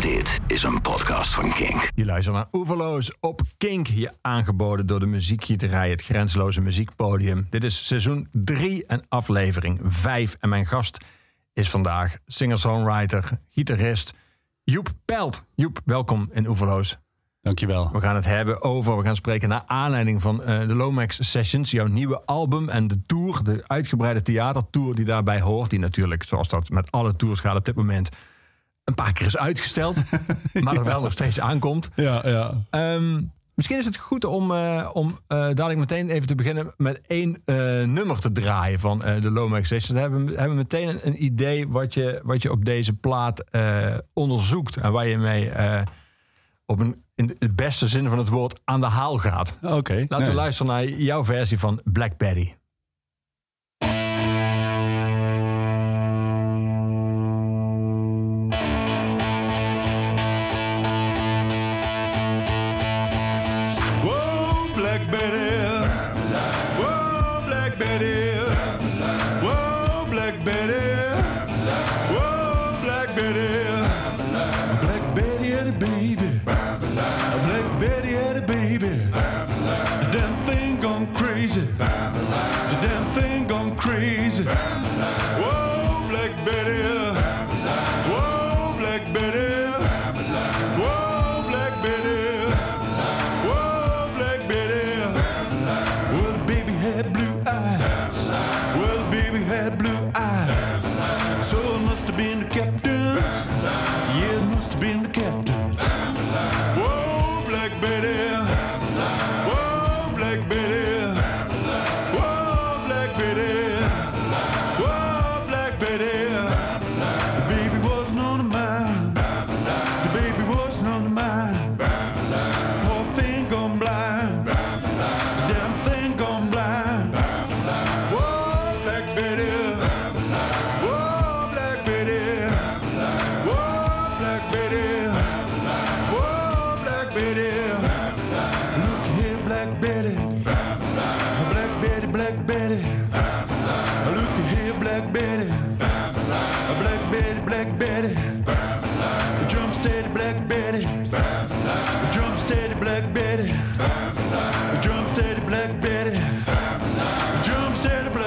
Dit is een podcast van Kink. Je luistert naar Oeverloos op Kink. Je aangeboden door de muziekgieterij, het grensloze muziekpodium. Dit is seizoen 3 en aflevering 5. En mijn gast is vandaag singer-songwriter, gitarist Joep Pelt. Joep, welkom in Oeverloos. Dankjewel. We gaan het hebben over, we gaan spreken naar aanleiding van eh, de Lomax Sessions, jouw nieuwe album en de tour, de uitgebreide theatertour die daarbij hoort. Die natuurlijk, zoals dat met alle tours gaat op dit moment, een paar keer is uitgesteld, maar er wel nog steeds aankomt. Ja, ja. Ehm, misschien is het goed om, eh, om eh, dadelijk meteen even te beginnen met één eh, nummer te draaien van de Lomax Sessions. Dan hebben we hebben meteen een, een idee wat je, wat je op deze plaat onderzoekt en waar je mee op een, in de beste zin van het woord aan de haal gaat. Oké. Laten Nee. we luisteren naar jouw versie van Black Betty.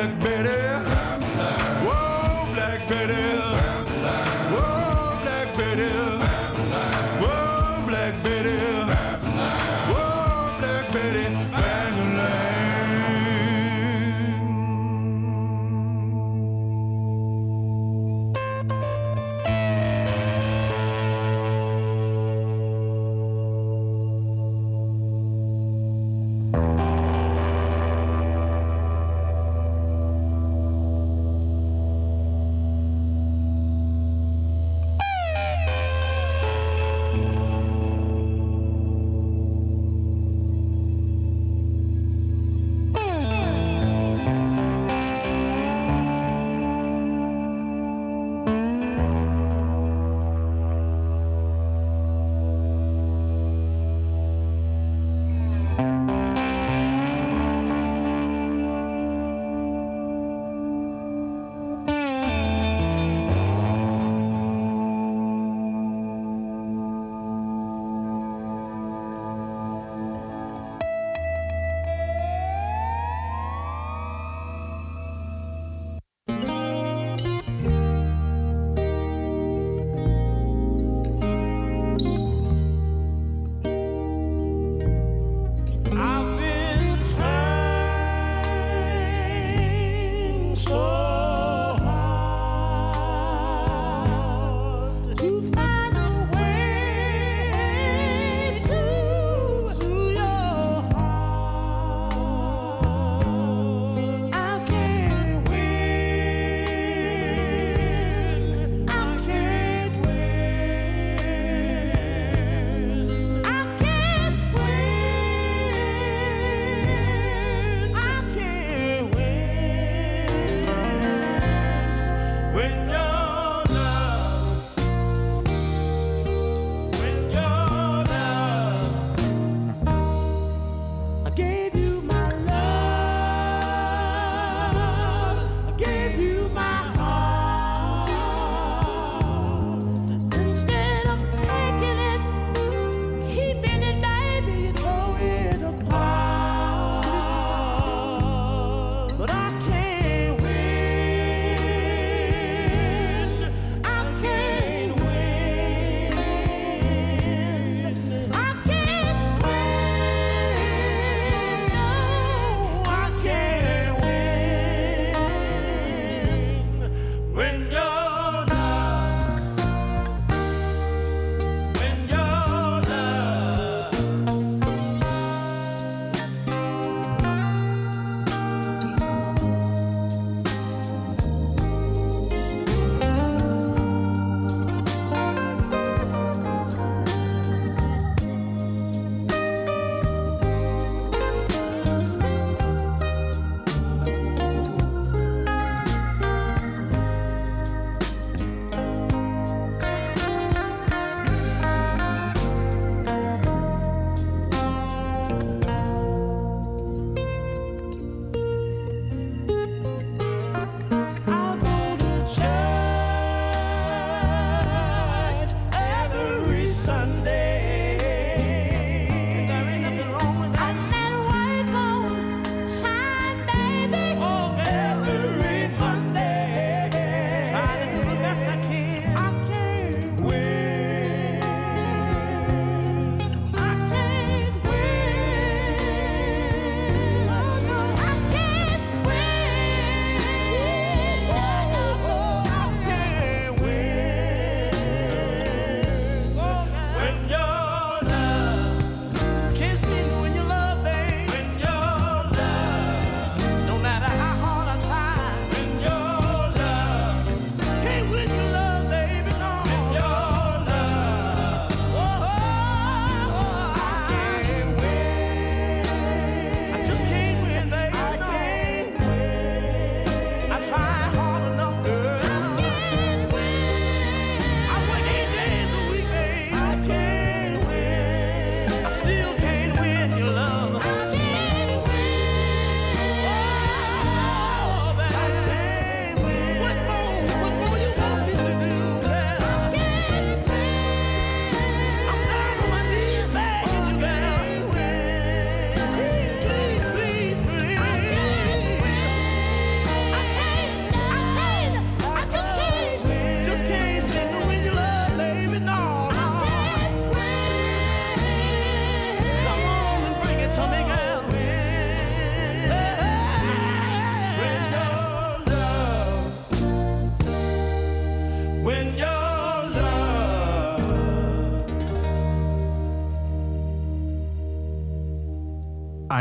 Black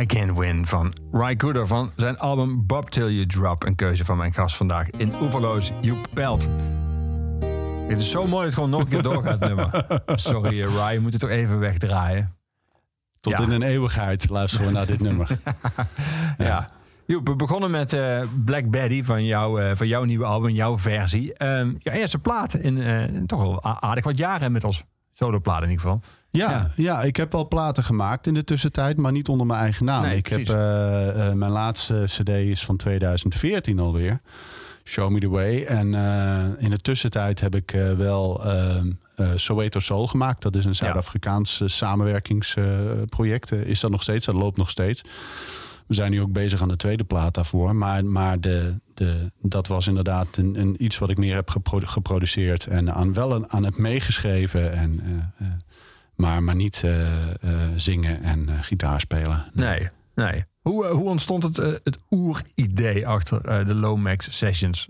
I Can Win van Ry Cooder van zijn album Bob Till You Drop. Een keuze van mijn gast vandaag in Oeverloos, Joep Pelt. Het is zo mooi dat het gewoon nog een keer doorgaat, nummer. Sorry, uh, Ry, je moet het toch even wegdraaien. Tot Ja. in een eeuwigheid luisteren we naar dit nummer. Ja. Joep, we begonnen met eh, Black Betty van, jou, eh, van jouw nieuwe album, jouw versie. Jouw eerste plaat in, eh, toch al aardig wat jaren inmiddels. Soloplaat in ieder geval. Ja, Ja. ja. ik heb wel platen gemaakt in de tussentijd, maar niet onder mijn eigen naam. Nee, ik heb, precies. eh, eh, mijn laatste CD is van 2014 alweer. Show Me The Way. En eh, in de tussentijd heb ik wel eh, Soweto Soul gemaakt. Dat is een Zuid-Afrikaans eh, samenwerkingsproject. Is dat nog steeds? Dat loopt nog steeds. We zijn nu ook bezig aan de tweede plaat daarvoor. Maar, maar de, de, dat was inderdaad een, een iets wat ik meer heb gepro- geproduceerd. En aan, wel een, aan het meegeschreven. En, maar, maar niet eh, eh, zingen en eh, gitaar spelen. Nee, nee. Hoe, hoe ontstond het, het oeridee achter eh, de Lomax Sessions?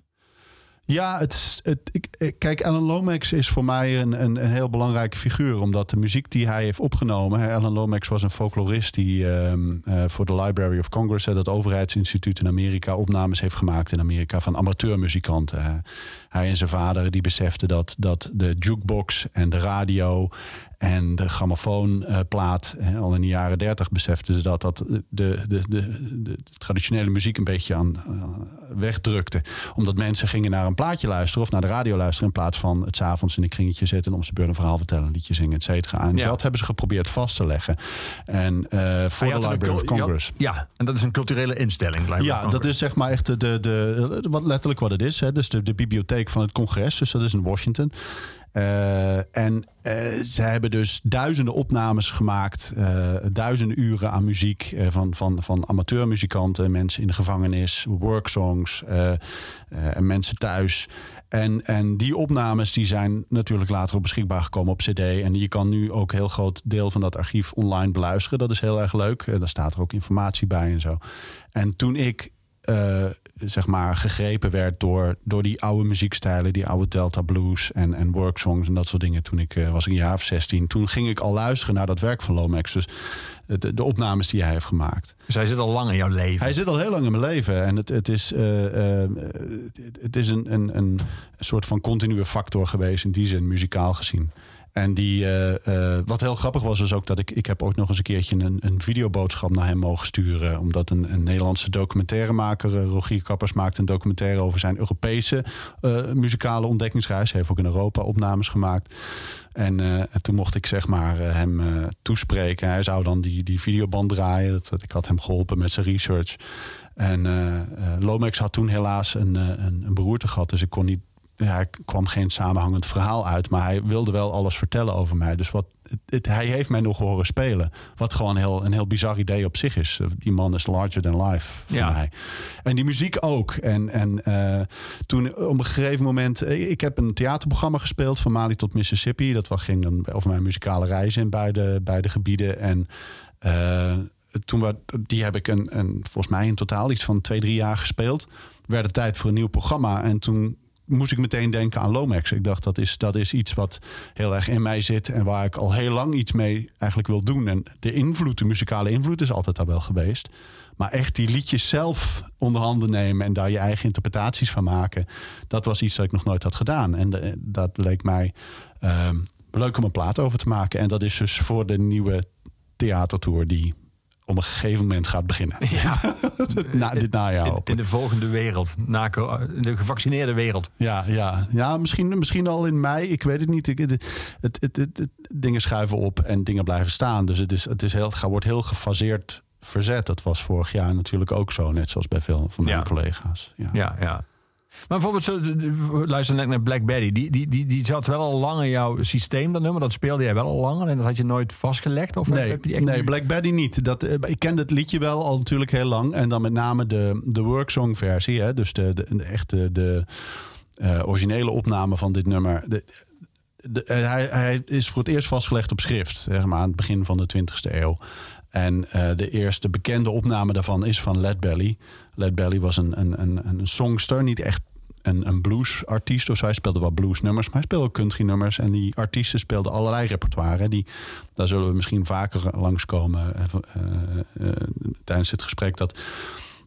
Ja, het, het, ik, kijk, Alan Lomax is voor mij een, een, een heel belangrijke figuur. Omdat de muziek die hij heeft opgenomen... hè, Alan Lomax was een folklorist die ehm, eh, voor de Library of Congress... hè, dat overheidsinstituut in Amerika, opnames heeft gemaakt in Amerika... van amateurmuzikanten. Hij en zijn vader die beseften dat, dat de jukebox en de radio... En de grammofoonplaat, hè, al in de jaren dertig beseften ze dat dat de, de, de, de traditionele muziek een beetje aan eh, wegdrukte. Omdat mensen gingen naar een plaatje luisteren of naar de radio luisteren in plaats van het 's avonds in een kringetje zitten en om zijn beurt een verhaal vertellen, een liedje zingen, et cetera. En Ja. dat hebben ze geprobeerd vast te leggen. En eh, voor Hij de Library of Congress. Ja, ja, en dat is een culturele instelling. blijkbaar. Ja, dat is zeg maar echt de, de, de, wat letterlijk wat het is. Hè. Dus de, de bibliotheek van het congres. Dus dat is in Washington. Eh, en eh, ze hebben dus duizenden opnames gemaakt. eh, duizenden uren aan muziek. van, van, van amateurmuzikanten, mensen in de gevangenis, worksongs. en mensen thuis. En, en die opnames die zijn natuurlijk later ook beschikbaar gekomen op CD. En je kan nu ook een heel groot deel van dat archief online beluisteren. Dat is heel erg leuk. Daar staat er ook informatie bij en zo. En toen ik eh, zeg maar gegrepen werd door, door die oude muziekstijlen, die oude Delta blues en, en worksongs en dat soort dingen. Toen ik eh, was een jaar of 16. Toen ging ik al luisteren naar dat werk van Lomax. Dus de, de opnames die hij heeft gemaakt. Dus hij zit al lang in jouw leven. Hij zit al heel lang in mijn leven. En het, het is, eh, het- het is een, een, een soort van continue factor geweest in die zin, muzikaal gezien. En die, eh, eh, wat heel grappig was, was ook dat ik, ik heb ook nog eens een keertje een, een videoboodschap naar hem mogen sturen. Omdat een, een Nederlandse documentairemaker, eh, Rogier Kappers, maakte een documentaire over zijn Europese muzikale ontdekkingsreis. Hij heeft ook in Europa opnames gemaakt. En en toen mocht ik zeg maar hem toespreken. Hij zou dan die, die videoband draaien. Dat, ik had hem geholpen met zijn research. En Lomax had toen helaas een, een, een beroerte gehad. Dus ik kon niet. Ja, er kwam geen samenhangend verhaal uit. Maar hij wilde wel alles vertellen over mij. Dus wat, het, het- hij heeft mij nog horen spelen. Wat gewoon heel, een heel bizar idee op zich is. Die man is larger than life voor Ja. mij. En die muziek ook. En, en eh, toen op een gegeven moment... eh, Ik heb een theaterprogramma gespeeld van Mali tot Mississippi. Dat ging dan over mijn muzikale reizen in beide, beide gebieden. En eh, toen we, die heb ik een, een, volgens mij in totaal iets van twee, drie jaar gespeeld. Werd het tijd voor een nieuw programma. En toen moest ik meteen denken aan Lomax. Ik dacht, dat is, dat is iets wat heel erg in mij zit... en waar ik al heel lang iets mee eigenlijk wil doen. En de invloed, de muzikale invloed is altijd daar wel geweest. Maar echt die liedjes zelf onder handen nemen... en daar je eigen interpretaties van maken... dat was iets dat ik nog nooit had gedaan. En eh, dat leek mij ehm, leuk om een plaat over te maken. En dat is dus voor de nieuwe theatertour... die op een gegeven moment gaat beginnen. Ja, Na, dit najaar in, in de volgende wereld. Na, de gevaccineerde wereld. Ja, ja. ja misschien, misschien al in mei. Ik weet het niet. Ik, het, het, het, het- het- dingen schuiven op en dingen blijven staan. Dus het, is, het is heel, het wordt heel gefaseerd verzet. Dat was vorig jaar natuurlijk ook zo. Net zoals bij veel van mijn Ja. collega's. Ja. Ja, ja. Maar bijvoorbeeld, zo, luister net naar Black Betty. Die, die, die, die zat wel al lang in jouw systeem, dat nummer. Dat speelde jij wel al lang. En dat had je nooit vastgelegd? Of Nee, heb je die echt nee nu- Black Betty niet. Dat, eh, ik kende het liedje wel al natuurlijk heel lang. En dan met name de, de worksong versie. Hè? Dus de, de, de echte de, eh, originele opname van dit nummer. De, de- eh, hij, hij is voor het eerst vastgelegd op schrift. Zeg maar aan het begin van de 20e eeuw. En de eerste bekende opname daarvan is van Led Belly. Led Belly was een, een, een, een songster. Niet echt een, een bluesartiest zo. Hij speelde wel bluesnummers, maar hij speelde ook country nummers. En die artiesten speelden allerlei repertoire. Die, daar zullen we misschien vaker langskomen uh, tijdens dit gesprek. Dat,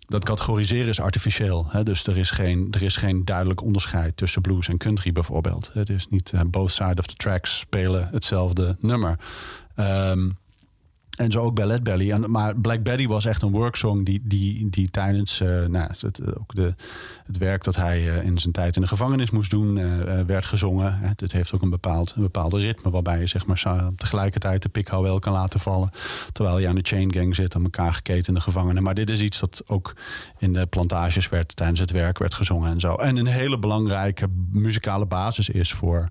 dat categoriseren is artificieel. Hè? Dus er is, geen, er is geen duidelijk onderscheid tussen blues en country bijvoorbeeld. Het is niet both sides of the tracks spelen hetzelfde nummer. Um, en zo ook bij Led Belly. Maar Black Betty was echt een worksong die, die, die tijdens uh, nou, het, ook de, het werk dat hij uh, in zijn tijd in de gevangenis moest doen, uh, werd gezongen. Het, heeft ook een bepaald een bepaalde ritme waarbij je zeg maar, tegelijkertijd de pikhouwel kan laten vallen. Terwijl je aan de chain gang zit, aan elkaar geketen in de gevangenen. Maar dit is iets dat ook in de plantages werd, tijdens het werk werd gezongen en zo. En een hele belangrijke muzikale basis is voor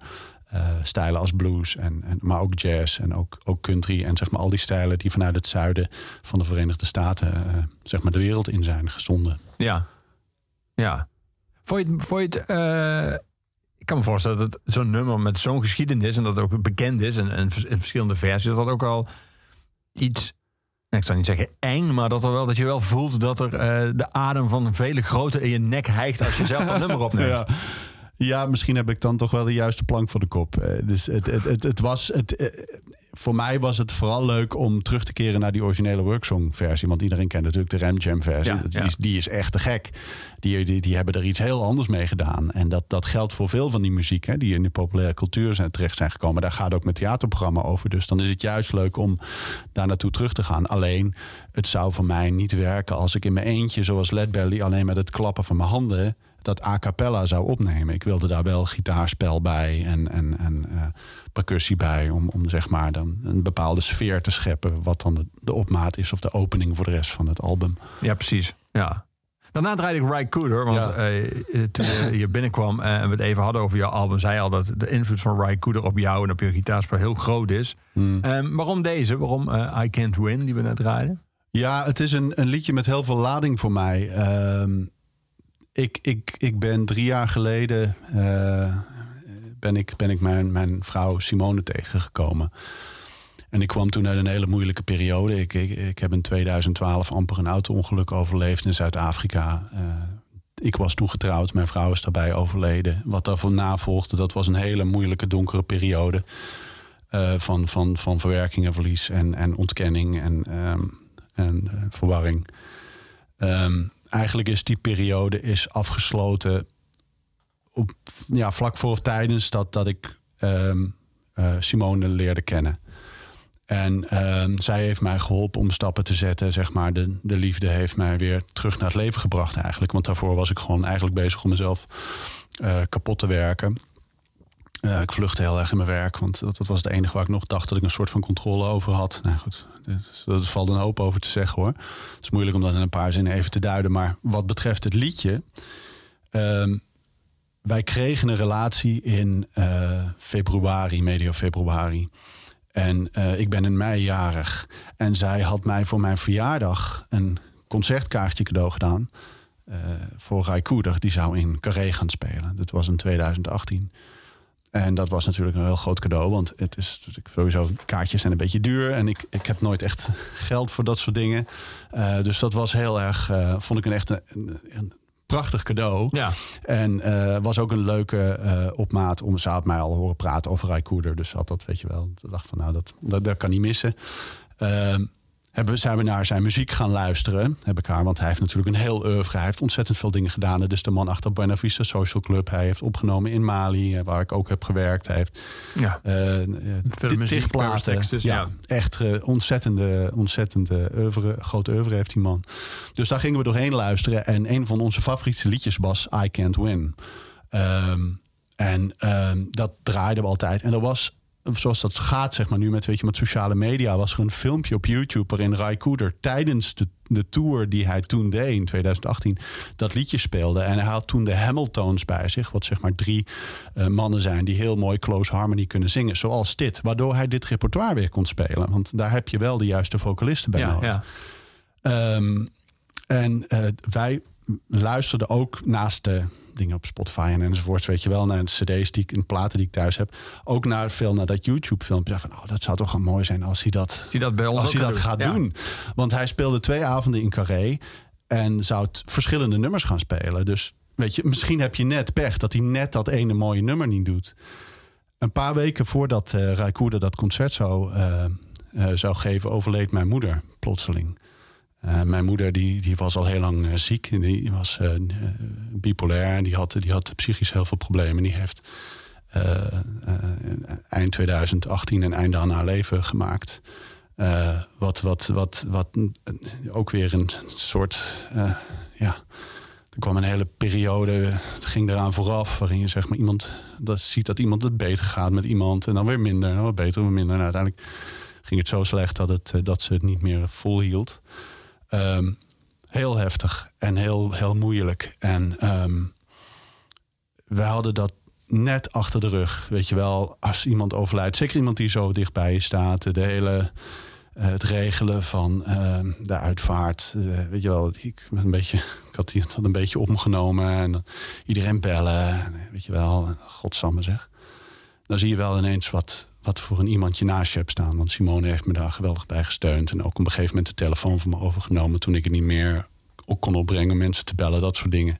stijlen als blues, en, en, maar ook jazz en ook, ook country. En zeg maar al die stijlen die vanuit het zuiden van de Verenigde Staten uh, zeg maar de wereld in zijn gestonden. Ja, ja. Vond je, vond je het, uh, ik kan me voorstellen dat zo'n nummer met zo'n geschiedenis en dat het ook bekend is en, en in verschillende versies, dat dat ook al iets ik zou niet zeggen eng, maar dat er wel dat je wel voelt dat er uh, de adem van vele grote in je nek hijgt als je zelf dat nummer opneemt. Ja. Ja, misschien heb ik dan toch wel de juiste plank voor de kop. Uh, dus het, het, het, het was. Het, uh, voor mij was het vooral leuk om terug te keren naar die originele worksong-versie. Want iedereen kent natuurlijk de Ram Jam-versie. Ja, die, ja. die is echt te gek. Die, die, die hebben er iets heel anders mee gedaan. En dat, dat geldt voor veel van die muziek hè, die in de populaire cultuur zijn, terecht zijn gekomen. Daar gaat ook mijn theaterprogramma over. Dus dan is het juist leuk om daar naartoe terug te gaan. Alleen, het zou voor mij niet werken als ik in mijn eentje, zoals Led Belly, alleen met het klappen van mijn handen dat a cappella zou opnemen. Ik wilde daar wel gitaarspel bij en, en, en uh, percussie bij... Om, om zeg maar dan een bepaalde sfeer te scheppen... wat dan de, de opmaat is of de opening voor de rest van het album. Ja, precies. Ja. Daarna draaide ik Ry Cooder, want Ja. eh, toen je hier binnenkwam eh, en we het even hadden over jouw album, zei je al dat de invloed van Ry Cooder op jou en op je gitaarspel heel groot is. Hmm. Ehm, waarom deze? Waarom eh, I Can't Win, die we net draaiden? Ja, het is een, een liedje met heel veel lading voor mij. Ehm, ik, ik, ik ben drie jaar geleden... eh, ben ik, ben ik mijn, mijn vrouw Simone tegengekomen. En ik kwam toen uit een hele moeilijke periode. Ik, ik, ik heb in 2012 amper een auto-ongeluk overleefd in Zuid-Afrika. Eh, ik was toen getrouwd, mijn vrouw is daarbij overleden. Wat daarvoor navolgde, dat was een hele moeilijke, donkere periode. eh, van, van, van verwerking en verlies en, en ontkenning en, ehm, en verwarring. Ehm, eigenlijk is die periode is afgesloten op, ja, vlak voor of tijdens dat, dat ik ehm, eh, Simone leerde kennen. En ehm, zij heeft mij geholpen om stappen te zetten. Zeg maar. de, de liefde heeft mij weer terug naar het leven gebracht eigenlijk. Want daarvoor was ik gewoon eigenlijk bezig om mezelf eh, kapot te werken. Eh, ik vluchtte heel erg in mijn werk. Want dat, dat was het enige waar ik nog dacht dat ik een soort van controle over had. Nou goed, dus, dat valt een hoop over te zeggen hoor. Het is moeilijk om dat in een paar zinnen even te duiden. Maar wat betreft het liedje... ehm, wij kregen een relatie in eh, februari, medio februari. En eh, ik ben in mei jarig. En zij had mij voor mijn verjaardag een concertkaartje cadeau gedaan. voor Rai Koeder. Die zou in Carré gaan spelen. Dat was in 2018. En dat was natuurlijk een heel groot cadeau. Want het is sowieso, kaartjes zijn een beetje duur. En ik, ik heb nooit echt geld voor dat soort dingen. Eh, dus dat was heel erg, eh, vond ik een echt een, een, prachtig cadeau. Ja, En eh, was ook een leuke opmaat om. Ze had mij al horen praten over Rai Koeder. Dus had dat, weet je wel. Dacht van, nou, dat, dat, dat kan niet missen. Ehm, hebben, zijn we naar zijn muziek gaan luisteren. Heb ik haar, want hij heeft natuurlijk een heel oeuvre. Hij heeft ontzettend veel dingen gedaan. Het is de man achter Buena Vista Social Club. Hij heeft opgenomen in Mali, eh, waar ik ook heb gewerkt. Hij heeft ja. teksten, ja, ja. echt eh, ontzettende, ontzettende oeuvre, grote oeuvre heeft die man. Dus daar gingen we doorheen luisteren. En een van onze favoriete liedjes was I Can't Win. Ehm, en ehm, dat draaiden we altijd. En er was, zoals dat gaat, zeg maar nu met, weet je, met sociale media, was er een filmpje op YouTube waarin Rai Koeder tijdens de, de tour die hij toen deed in 2018 dat liedje speelde. En hij had toen de Hamiltones bij zich, wat zeg maar drie eh, mannen zijn die heel mooi close harmony kunnen zingen, zoals dit. Waardoor hij dit repertoire weer kon spelen. Want daar heb je wel de juiste vocalisten bij ja, nodig. ja. Ehm, en eh, wij luisterden ook naast de dingen op Spotify en enzovoorts, weet je wel, naar de cd's die ik en platen die ik thuis heb, ook naar veel naar dat YouTube filmpje. Van, oh, dat zou toch wel mooi zijn als hij dat, Zie dat bij ons als hij dat gaat Ja. doen. Want hij speelde twee avonden in Carré en zou verschillende nummers gaan spelen. Dus weet je, misschien heb je net pech dat hij net dat ene mooie nummer niet doet. Een paar weken voordat uh, Rijkoerder dat concert zou, uh, uh, zou geven, overleed mijn moeder plotseling. Mijn moeder die, die was al heel lang ziek. Die was bipolair en die had, die had psychisch heel veel problemen. Die heeft eind 2018 een einde aan haar leven gemaakt. wat, wat, wat, wat ook weer een soort ja, er kwam een hele periode, het ging eraan vooraf, waarin je zeg maar iemand dat ziet dat iemand het beter gaat met iemand en dan weer minder, wat beter, weer minder. En uiteindelijk ging het zo slecht dat, het, eh, dat ze het niet meer volhield. Um, heel heftig en heel, heel moeilijk. En um, we hadden dat net achter de rug. Weet je wel, als iemand overlijdt, zeker iemand die zo dichtbij je staat, de hele eh, het regelen van ehm, de uitvaart. Uh, weet je wel, ik, een beetje, had het een beetje opgenomen. En iedereen bellen. Weet je wel, godsamme zeg. Dan zie je wel ineens wat, wat voor een iemand je naast je hebt staan. Want Simone heeft me daar geweldig bij gesteund. En ook op een gegeven moment de telefoon van me overgenomen... toen ik het niet meer op kon opbrengen, mensen te bellen, dat soort dingen.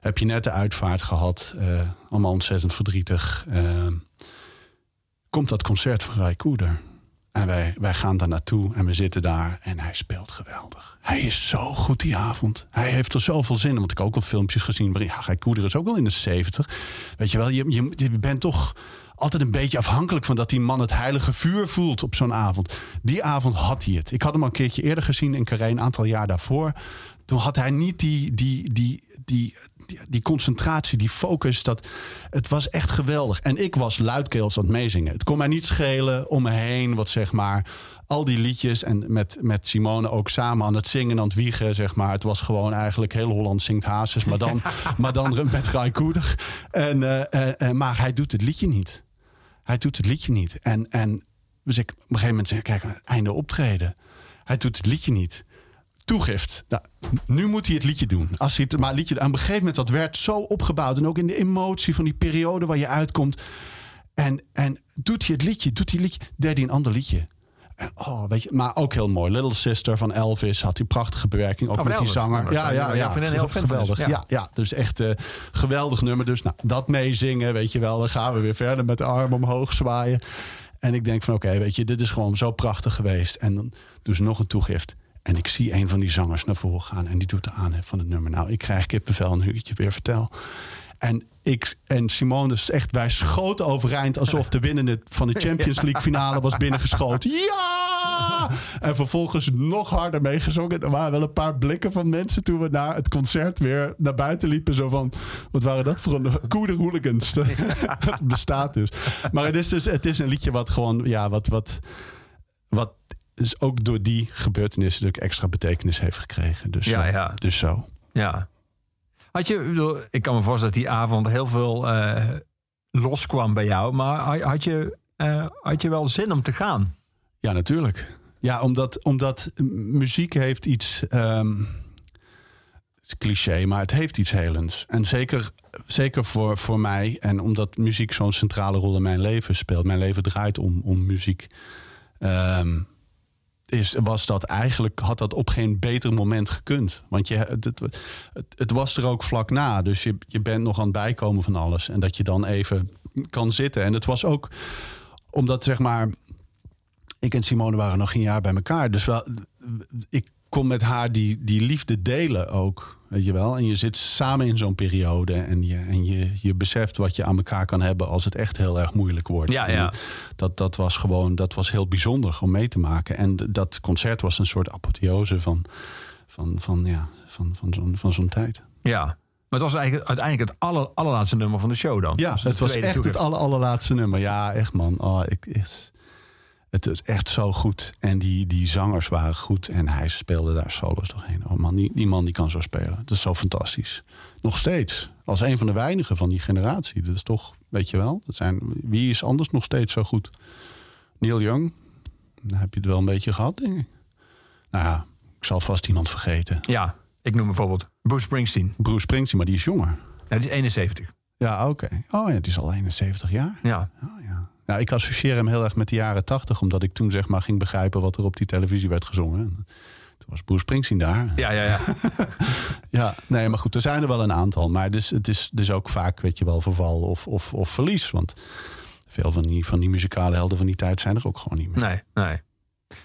Heb je net de uitvaart gehad. Uh, allemaal ontzettend verdrietig. Ehm, komt dat concert van Rai Koeder. En wij, wij gaan daar naartoe en we zitten daar en hij speelt geweldig. Hij is zo goed die avond. Hij heeft er zoveel zin in. Want ik heb ook al filmpjes gezien waarin ja, Koeder is ook wel in de 70. Weet je wel, je, je bent toch altijd een beetje afhankelijk van dat die man het heilige vuur voelt op zo'n avond. Die avond had hij het. Ik had hem al een keertje eerder gezien in Carré, een aantal jaar daarvoor. Toen had hij niet die, die, die, die, die, concentratie, die focus. Dat, het was echt geweldig. En ik was luidkeels aan het meezingen. Het kon mij niet schelen om me heen, wat zeg maar. Al die liedjes en met, met Simone ook samen aan het zingen, aan het wiegen, zeg maar. Het was gewoon eigenlijk heel Holland zingt hazes, maar dan, maar dan met rijkoedig. En, uh, uh, maar hij doet het liedje niet. Hij doet het liedje niet. En, en dus ik op een gegeven moment zeg kijk, einde optreden. Hij doet het liedje niet toegift. Nou, nu moet hij het liedje doen. Als hij het maar liedje aan een gegeven moment dat werd zo opgebouwd en ook in de emotie van die periode waar je uitkomt. En, en doet hij het liedje, doet hij liedje, deed hij een ander liedje. En, oh, weet je, maar ook heel mooi. Little Sister van Elvis had die prachtige bewerking. Ook oh, met die zanger. Ja, ja, ja. ja, vind heel geweldig. Ja. ja, dus echt uh, geweldig nummer. Dus nou, dat meezingen, weet je wel. Dan gaan we weer verder met de arm omhoog zwaaien. En ik denk van oké, weet je, dit is gewoon zo prachtig geweest. En dan ze nog een toegift. En ik zie een van die zangers naar voren gaan en die doet de aanhef van het nummer. Nou, ik krijg kippenvel ik je weer vertel. En, ik, en Simone, dus echt, wij schoten overeind alsof de winnende van de Champions League finale was binnengeschoten. Ja! En vervolgens nog harder meegezongen. Er waren wel een paar blikken van mensen toen we naar het concert weer naar buiten liepen. Zo van, wat waren dat voor een koede hooligans? Dat bestaat dus. Maar het is dus, het is een liedje wat gewoon, ja, wat, wat, wat dus ook door die gebeurtenissen natuurlijk extra betekenis heeft gekregen. Dus, ja, ja. dus zo. Ja. Had je, ik kan me voorstellen dat die avond heel veel uh, loskwam bij jou. Maar had je, uh, had je wel zin om te gaan? Ja, natuurlijk. Ja, omdat, omdat muziek heeft iets. Um, het is cliché, maar het heeft iets helends. En zeker, zeker voor, voor mij. En omdat muziek zo'n centrale rol in mijn leven speelt. Mijn leven draait om, om muziek. Um, is, was dat eigenlijk, had dat op geen beter moment gekund. Want je, het, het, het, was er ook vlak na. Dus je, je bent nog aan het bijkomen van alles. En dat je dan even kan zitten. En het was ook omdat, zeg maar, ik en Simone waren nog een jaar bij elkaar. Dus wel, ik kon met haar die, die liefde delen ook. Weet je wel? En je zit samen in zo'n periode en, je, en je, je beseft wat je aan elkaar kan hebben als het echt heel erg moeilijk wordt. Ja, ja. Dat, dat was gewoon, dat was heel bijzonder om mee te maken. En dat concert was een soort apotheose van, van, van, ja, van, van zo'n van zo'n tijd. Ja, maar het was eigenlijk uiteindelijk het aller, allerlaatste nummer van de show dan. Ja, het was echt het aller, allerlaatste nummer. Ja, echt man. Oh, ik, echt, het is echt zo goed. En die, die zangers waren goed. En hij speelde daar solos doorheen. Oh man, die, die man die kan zo spelen. Dat is zo fantastisch. Nog steeds. Als een van de weinigen van die generatie. Dat is toch, weet je wel. Dat zijn, wie is anders nog steeds zo goed? Neil Young. Dan heb je het wel een beetje gehad, denk ik. Nou ja, ik zal vast iemand vergeten. Ja, ik noem bijvoorbeeld Bruce Springsteen. Bruce Springsteen, maar die is jonger. Ja, die is 71. Ja, oké. Oh ja, die is al 71 jaar. Ja. Oh, ja. Nou, ik associeer hem heel erg met de jaren tachtig, omdat ik toen zeg maar ging begrijpen wat er op die televisie werd gezongen. was Bruce Springsteen daar. Ja, ja, ja. Ja, nee, maar goed, er zijn er wel een aantal. Maar dus, het is dus ook vaak, weet je wel, verval of, of, of verlies. Want veel van die, van die muzikale helden van die tijd zijn er ook gewoon niet meer. Nee, nee.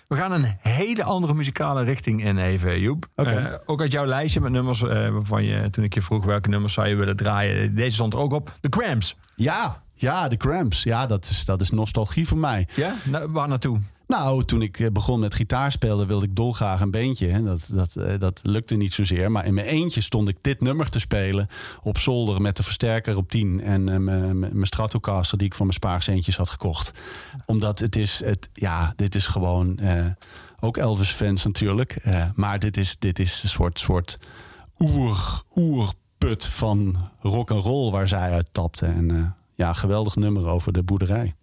We gaan een hele andere muzikale richting in even, Joep. Oké. Eh, ook uit jouw lijstje met nummers eh, waarvan je, toen ik je vroeg welke nummers zou je willen draaien, deze stond er ook op. The Cramps. Ja, ja, de Cramps. Ja, dat is, dat is nostalgie voor mij. Ja? Nou, waar naartoe? Nou, toen ik eh, begon met gitaar spelen, wilde ik dolgraag een beentje. Dat, dat, eh, dat lukte niet zozeer. Maar in mijn eentje stond ik dit nummer te spelen op zolder met de versterker op 10 en eh, mijn mijn Stratocaster die ik van mijn spaarcentjes had gekocht. Omdat het is, het, ja, dit is gewoon ook Elvis-fans natuurlijk. maar dit is, dit is een soort, soort oer, oerput van rock and roll waar zij uit tapte. En ja, geweldig nummer over de boerderij.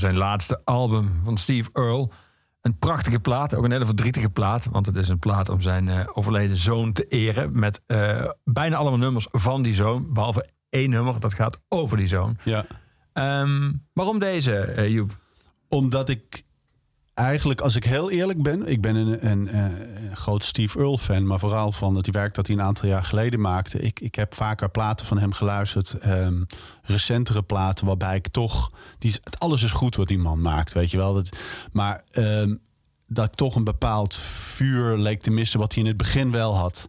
Van zijn laatste album van Steve Earle. Een prachtige plaat, ook een hele verdrietige plaat. Want het is een plaat om zijn eh, overleden zoon te eren. Met eh, bijna allemaal nummers van die zoon. Behalve één nummer, dat gaat over die zoon. Ja. Ehm, waarom deze, eh, Joep? Omdat ik eigenlijk, als ik heel eerlijk ben, ik ben een, een, groot Steve Earle fan, maar vooral van het werk dat hij een aantal jaar geleden maakte. Ik, ik heb vaker platen van hem geluisterd, ehm, recentere platen, waarbij ik toch, die, alles is goed wat die man maakt, weet je wel. Dat, maar ehm, dat ik toch een bepaald vuur leek te missen, wat hij in het begin wel had.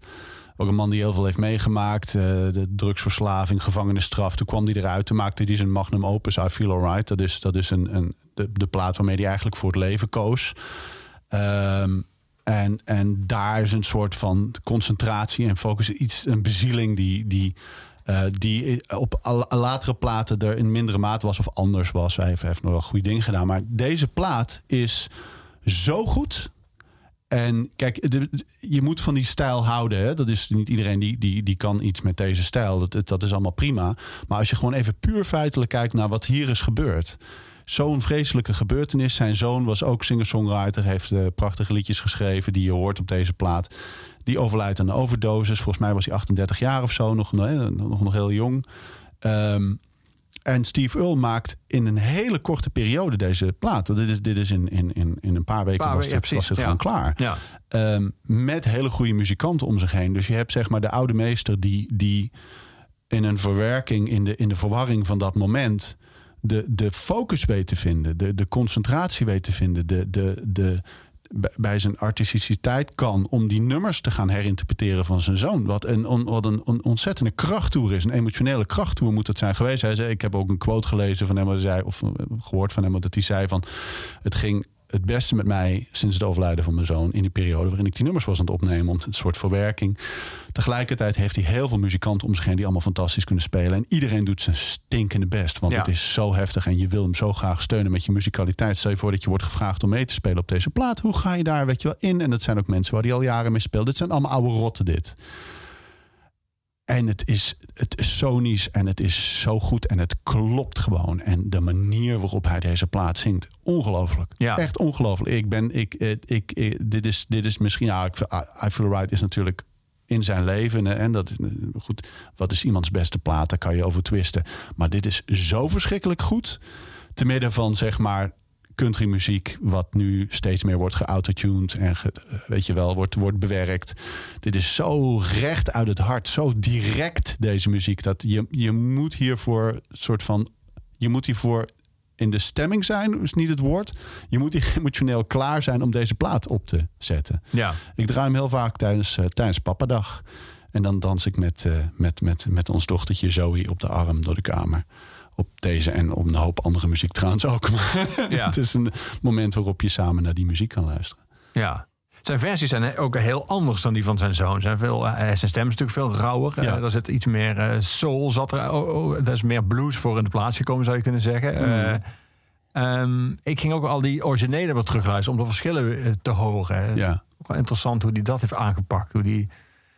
Ook een man die heel veel heeft meegemaakt. eh, de drugsverslaving, gevangenisstraf. Toen kwam hij eruit. Toen maakte hij zijn magnum opus I Feel Alright. Dat is, dat is een, een, de, de plaat waarmee hij eigenlijk voor het leven koos. Ehm, en, en daar is een soort van concentratie en focus. Iets, een bezieling die... die eh, die op latere platen er in mindere mate was of anders was. Hij heeft nog wel goede dingen gedaan. Maar deze plaat is zo goed. En kijk, je moet van die stijl houden. Hè? Dat is niet iedereen die, die, die kan iets met deze stijl. Dat, dat, is allemaal prima. Maar als je gewoon even puur feitelijk kijkt naar wat hier is gebeurd. Zo'n vreselijke gebeurtenis. Zijn zoon was ook singer-songwriter. Heeft eh, prachtige liedjes geschreven die je hoort op deze plaat. Die overlijdt aan een overdosis. Volgens mij was hij 38 jaar of zo. Nog, eh, nog, nog heel jong. Ehm, en Steve Earle maakt in een hele korte periode deze plaat. Dit is, dit is in, in, in, in een paar weken Paar was, ja, was het gewoon klaar. Ja. Ehm, met hele goede muzikanten om zich heen. Dus je hebt zeg maar de oude meester die, die in een verwerking, in de, in de verwarring van dat moment, de, de focus weet te vinden, de, de concentratie weet te vinden, de, de, de, bij- zijn artisticiteit kan om die nummers te gaan herinterpreteren van zijn zoon. Wat een, on- wat een, on- ontzettende krachttoer is. Een emotionele krachttoer moet het zijn geweest. Hij zei, ik heb ook een quote gelezen van hem, zei, of eh, gehoord van hem, dat hij zei van het ging het beste met mij sinds het overlijden van mijn zoon in die periode waarin ik die nummers was aan het opnemen, om een soort verwerking. Tegelijkertijd heeft hij heel veel muzikanten om zich heen die allemaal fantastisch kunnen spelen. En iedereen doet zijn stinkende best, want Ja. het is zo heftig en je wil hem zo graag steunen met je muzikaliteit. Stel je voor dat je wordt gevraagd om mee te spelen op deze plaat. Hoe ga je daar, weet je wel, in? En dat zijn ook mensen waar hij al jaren mee speelt. Dit zijn allemaal oude rotten dit. En het is, het is sonisch en het is zo goed en het klopt gewoon. En de manier waarop hij deze plaat zingt, ongelooflijk. Ja. Echt ongelooflijk. Ik ben, ik, eh, ik, ik, dit, is, dit is misschien, ik, I Feel Right is natuurlijk in zijn leven. En dat is goed. Wat is iemands beste plaat? Daar kan je over twisten. Maar dit is zo verschrikkelijk goed. Te midden van zeg maar countrymuziek, wat nu steeds meer wordt geautotuned en ge- weet je wel, wordt, wordt bewerkt. Dit is zo recht uit het hart, zo direct deze muziek. Dat je, je moet hiervoor soort van. Je moet hiervoor in de stemming zijn, is niet het woord. Je moet hier emotioneel klaar zijn om deze plaat op te zetten. Ja. Ik draai hem heel vaak tijdens, eh, tijdens Pappadag. En dan dans ik met, eh, met, met, met ons dochtertje Zoe op de arm door de kamer. Op deze en op een hoop andere muziek trouwens ook. Maar Ja. het is een moment waarop je samen naar die muziek kan luisteren. Ja. Zijn versies zijn ook heel anders dan die van zijn zoon. Zijn veel, eh, zijn stem is natuurlijk veel rauwer. Ja. Eh, er zit iets meer eh, soul. Zat er, oh, oh, er is meer blues voor in de plaats gekomen, zou je kunnen zeggen. Hmm. Eh, ehm, ik ging ook al die originele wat terugluisteren om de verschillen eh, te horen. Ja. Ook wel interessant hoe hij dat heeft aangepakt. Hoe die,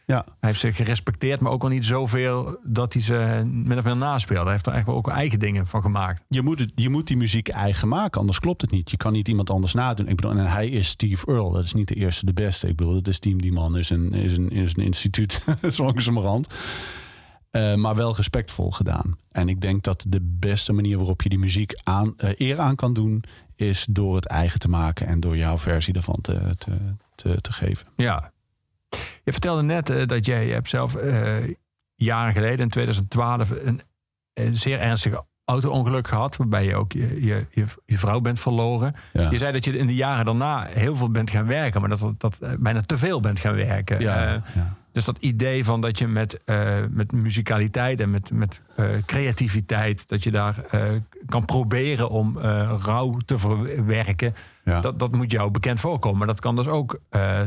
Ja. hij heeft zich gerespecteerd, maar ook al niet zoveel dat hij ze min of meer naspeelde. Hij heeft er eigenlijk ook eigen dingen van gemaakt. Je moet, het, je moet die muziek eigen maken, anders klopt het niet. Je kan niet iemand anders nadoen. Ik bedoel, en hij is Steve Earle. Dat is niet de eerste, de beste. Ik bedoel, dat is die, die man is een, is een, is een instituut, zo langzamerhand. Eh, maar wel respectvol gedaan. En ik denk dat de beste manier waarop je die muziek aan, eh, eer aan kan doen... is door het eigen te maken en door jouw versie daarvan te, te, te, te geven. Ja. Je vertelde net eh, dat jij hebt zelf eh, jaren geleden, in 2012, een, een zeer ernstig auto-ongeluk gehad. Waarbij je ook je, je, je, je vrouw bent verloren. Ja. Je zei dat je in de jaren daarna heel veel bent gaan werken. Maar dat dat eh, bijna te veel bent gaan werken. Ja, ja. Dus dat idee van dat je met, eh, met muzikaliteit en met, met eh, creativiteit... dat je daar eh, kan proberen om rouw te verwerken... Ja. Dat, dat moet jou bekend voorkomen. Maar dat kan dus ook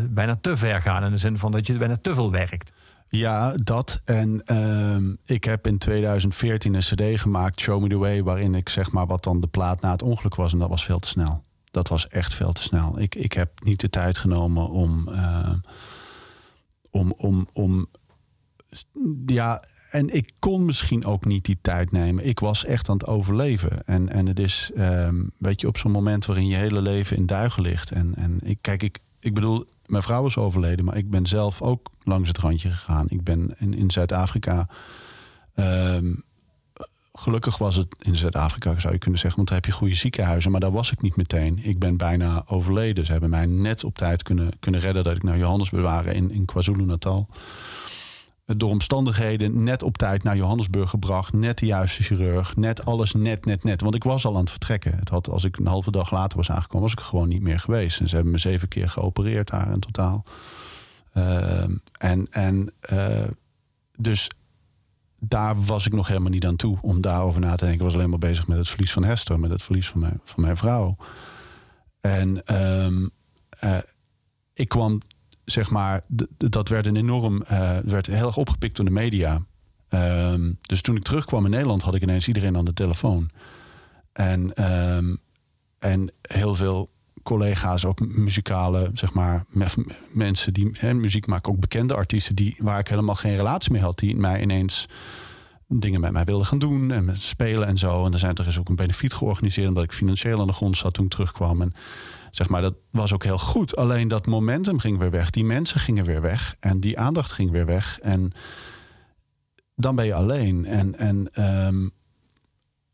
bijna te ver gaan. In de zin van dat je bijna te veel werkt. Ja, dat. En ehm, ik heb in 2014 een cd gemaakt, Show Me The Way... waarin ik zeg maar wat dan de plaat na het ongeluk was. En dat was veel te snel. Dat was echt veel te snel. Ik, ik heb niet de tijd genomen om... ehm, om, om, om ja, en ik kon misschien ook niet die tijd nemen. Ik was echt aan het overleven. En, en het is, ehm, weet je, op zo'n moment waarin je hele leven in duigen ligt. En, en ik, kijk, ik, ik bedoel, mijn vrouw is overleden, maar ik ben zelf ook langs het randje gegaan. Ik ben in, in Zuid-Afrika. ehm, gelukkig was het in Zuid-Afrika, zou je kunnen zeggen, want daar heb je goede ziekenhuizen. Maar daar was ik niet meteen. Ik ben bijna overleden. Ze hebben mij net op tijd kunnen, kunnen redden dat ik naar Johannesburg waren in, in KwaZulu-Natal door omstandigheden net op tijd naar Johannesburg gebracht. Net de juiste chirurg. Net alles net, net, net. Want ik was al aan het vertrekken. Het had, als ik een halve dag later was aangekomen, was ik gewoon niet meer geweest. En ze hebben me zeven keer geopereerd daar in totaal. Ehm, en en eh, dus daar was ik nog helemaal niet aan toe om daarover na te denken. Ik was alleen maar bezig met het verlies van Hester, met het verlies van mijn, van mijn vrouw. En ehm, eh, ik kwam zeg maar, dat werd een enorm, eh, werd heel erg opgepikt door de media. Ehm, dus toen ik terugkwam in Nederland, had ik ineens iedereen aan de telefoon. En, ehm, en heel veel collega's, ook muzikale, zeg maar, me- mensen die hè, muziek maken, ook bekende artiesten, die, waar ik helemaal geen relatie mee had, die mij ineens dingen met mij wilden gaan doen en spelen en zo. En er, zijn, er is ook een benefiet georganiseerd, omdat ik financieel aan de grond zat toen ik terugkwam. En zeg maar, dat was ook heel goed. Alleen dat momentum ging weer weg. Die mensen gingen weer weg. En die aandacht ging weer weg. En dan ben je alleen. En, en ehm,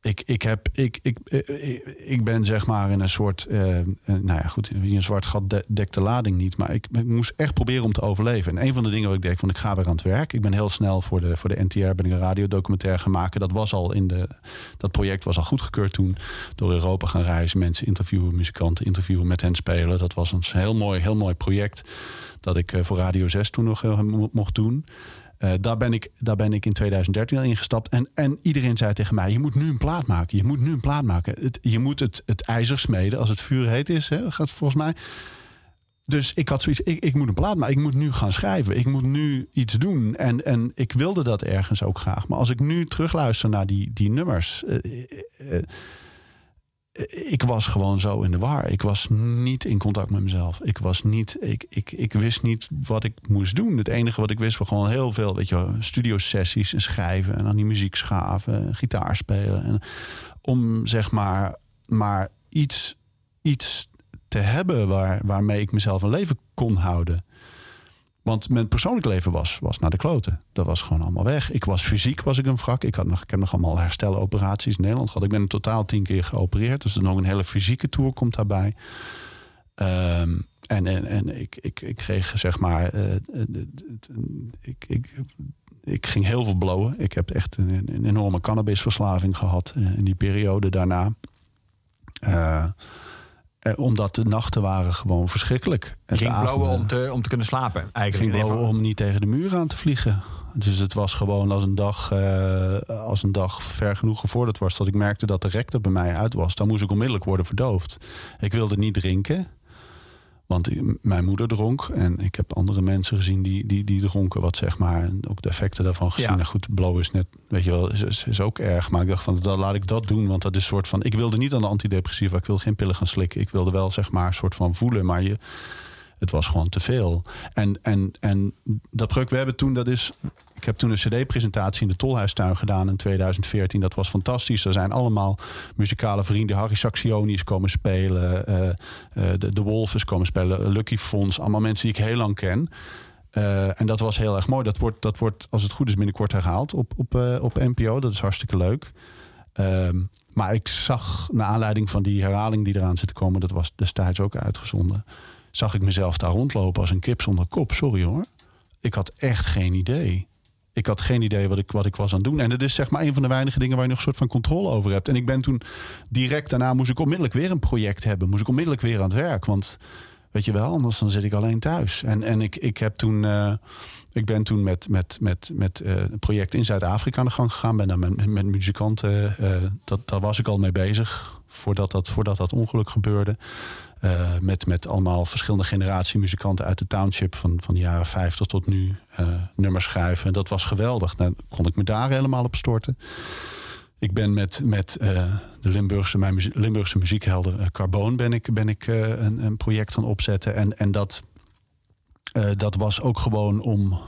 ik, ik, heb, ik, ik, ik, ik ben zeg maar in een soort... eh, eh, nou ja, goed, wie een zwart gat de- dekt de lading niet. Maar ik, ik moest echt proberen om te overleven. En een van de dingen wat ik deed, van ik ga weer aan het werk. Ik ben heel snel voor de, voor de NTR ben ik een radiodocumentaire gaan maken. Dat was al in de... Dat project was al goedgekeurd toen. Door Europa gaan reizen, mensen interviewen, muzikanten interviewen, met hen spelen. Dat was een heel mooi, heel mooi project. Dat ik eh, voor Radio 6 toen nog eh, mo- mocht doen. Eh, daar, ben ik, daar ben ik in 2013 al ingestapt. En, en iedereen zei tegen mij: Je moet nu een plaat maken. Je moet nu een plaat maken. Je moet het, het ijzer smeden als het vuur heet is. Hè, gaat volgens mij. Dus ik had zoiets: ik, ik moet een plaat maken. Ik moet nu gaan schrijven. Ik moet nu iets doen. En, en ik wilde dat ergens ook graag. Maar als ik nu terugluister naar die, die nummers. eh, eh, ik was gewoon zo in de war. Ik was niet in contact met mezelf. Ik was niet, ik, ik, ik wist niet wat ik moest doen. Het enige wat ik wist was gewoon heel veel, weet je, studiosessies en schrijven en dan die muziek schaven, en gitaar spelen. En om zeg maar, maar iets, iets te hebben waar, waarmee ik mezelf een leven kon houden. Want mijn persoonlijk leven was, was naar de kloten. Dat was gewoon allemaal weg. Ik was fysiek, was ik een wrak. Ik, had nog, ik heb nog allemaal hersteloperaties in Nederland gehad. Ik ben in totaal tien keer geopereerd. Dus er nog een hele fysieke tour komt daarbij. Ehm, en en, en ik, ik, ik kreeg zeg maar... eh, eh, ik, ik, ik ging heel veel blowen. Ik heb echt een, enorme cannabisverslaving gehad eh, in die periode daarna. Eh, eh, omdat de nachten waren gewoon verschrikkelijk. Ging blauwen avonden- om te, om te kunnen slapen. Eigenlijk. ging ieder om niet tegen de muur aan te vliegen. Dus het was gewoon als een dag, eh, als een dag ver genoeg gevorderd was... dat ik merkte dat de rector bij mij uit was. Dan moest ik onmiddellijk worden verdoofd. Ik wilde niet drinken. Want mijn moeder dronk. En ik heb andere mensen gezien die, die, die dronken. Wat zeg maar, en ook de effecten daarvan gezien. Ja. En goed, blow is net, weet je wel, is, is, is ook erg. Maar ik dacht van, dan laat ik dat doen. Want dat is een soort van, ik wilde niet aan de antidepressiva. Ik wilde geen pillen gaan slikken. Ik wilde wel zeg maar een soort van voelen. Maar je, het was gewoon te veel. En, en, en dat project, we hebben toen, dat is. Ik heb toen een CD-presentatie in de Tolhuistuin gedaan in 2014. Dat was fantastisch. Er zijn allemaal muzikale vrienden. Harry Saxioni is komen spelen. eh, eh, de, de Wolf is komen spelen. Lucky Fons. Allemaal mensen die ik heel lang ken. Eh, en dat was heel erg mooi. Dat wordt, dat wordt, als het goed is, binnenkort herhaald op, op, op NPO. Dat is hartstikke leuk. Ehm, maar ik zag, naar aanleiding van die herhaling die eraan zit te komen, dat was destijds ook uitgezonden, zag ik mezelf daar rondlopen als een kip zonder kop. Sorry hoor. Ik had echt geen idee. Ik had geen idee wat ik, wat ik was aan het doen. En dat is zeg maar een van de weinige dingen waar je nog een soort van controle over hebt. En ik ben toen direct daarna moest ik onmiddellijk weer een project hebben. Moest ik onmiddellijk weer aan het werk. Want weet je wel, anders dan zit ik alleen thuis. En, en ik, ik heb toen. eh, ik ben toen met, met, met, met eh, een project in Zuid-Afrika aan de gang gegaan. Ben met, met muzikanten. eh, dat, daar was ik al mee bezig. Voordat dat, voordat dat ongeluk gebeurde. Eh, met, met allemaal verschillende generatie muzikanten uit de township van, van de jaren 50 tot nu eh, nummers schrijven. En dat was geweldig. Dan kon ik me daar helemaal op storten. Ik ben met, met eh, de Limburgse, mijn Limburgse muziekhelden Carboon ben ik, ben ik een, een project gaan opzetten. En, en dat, dat was ook gewoon om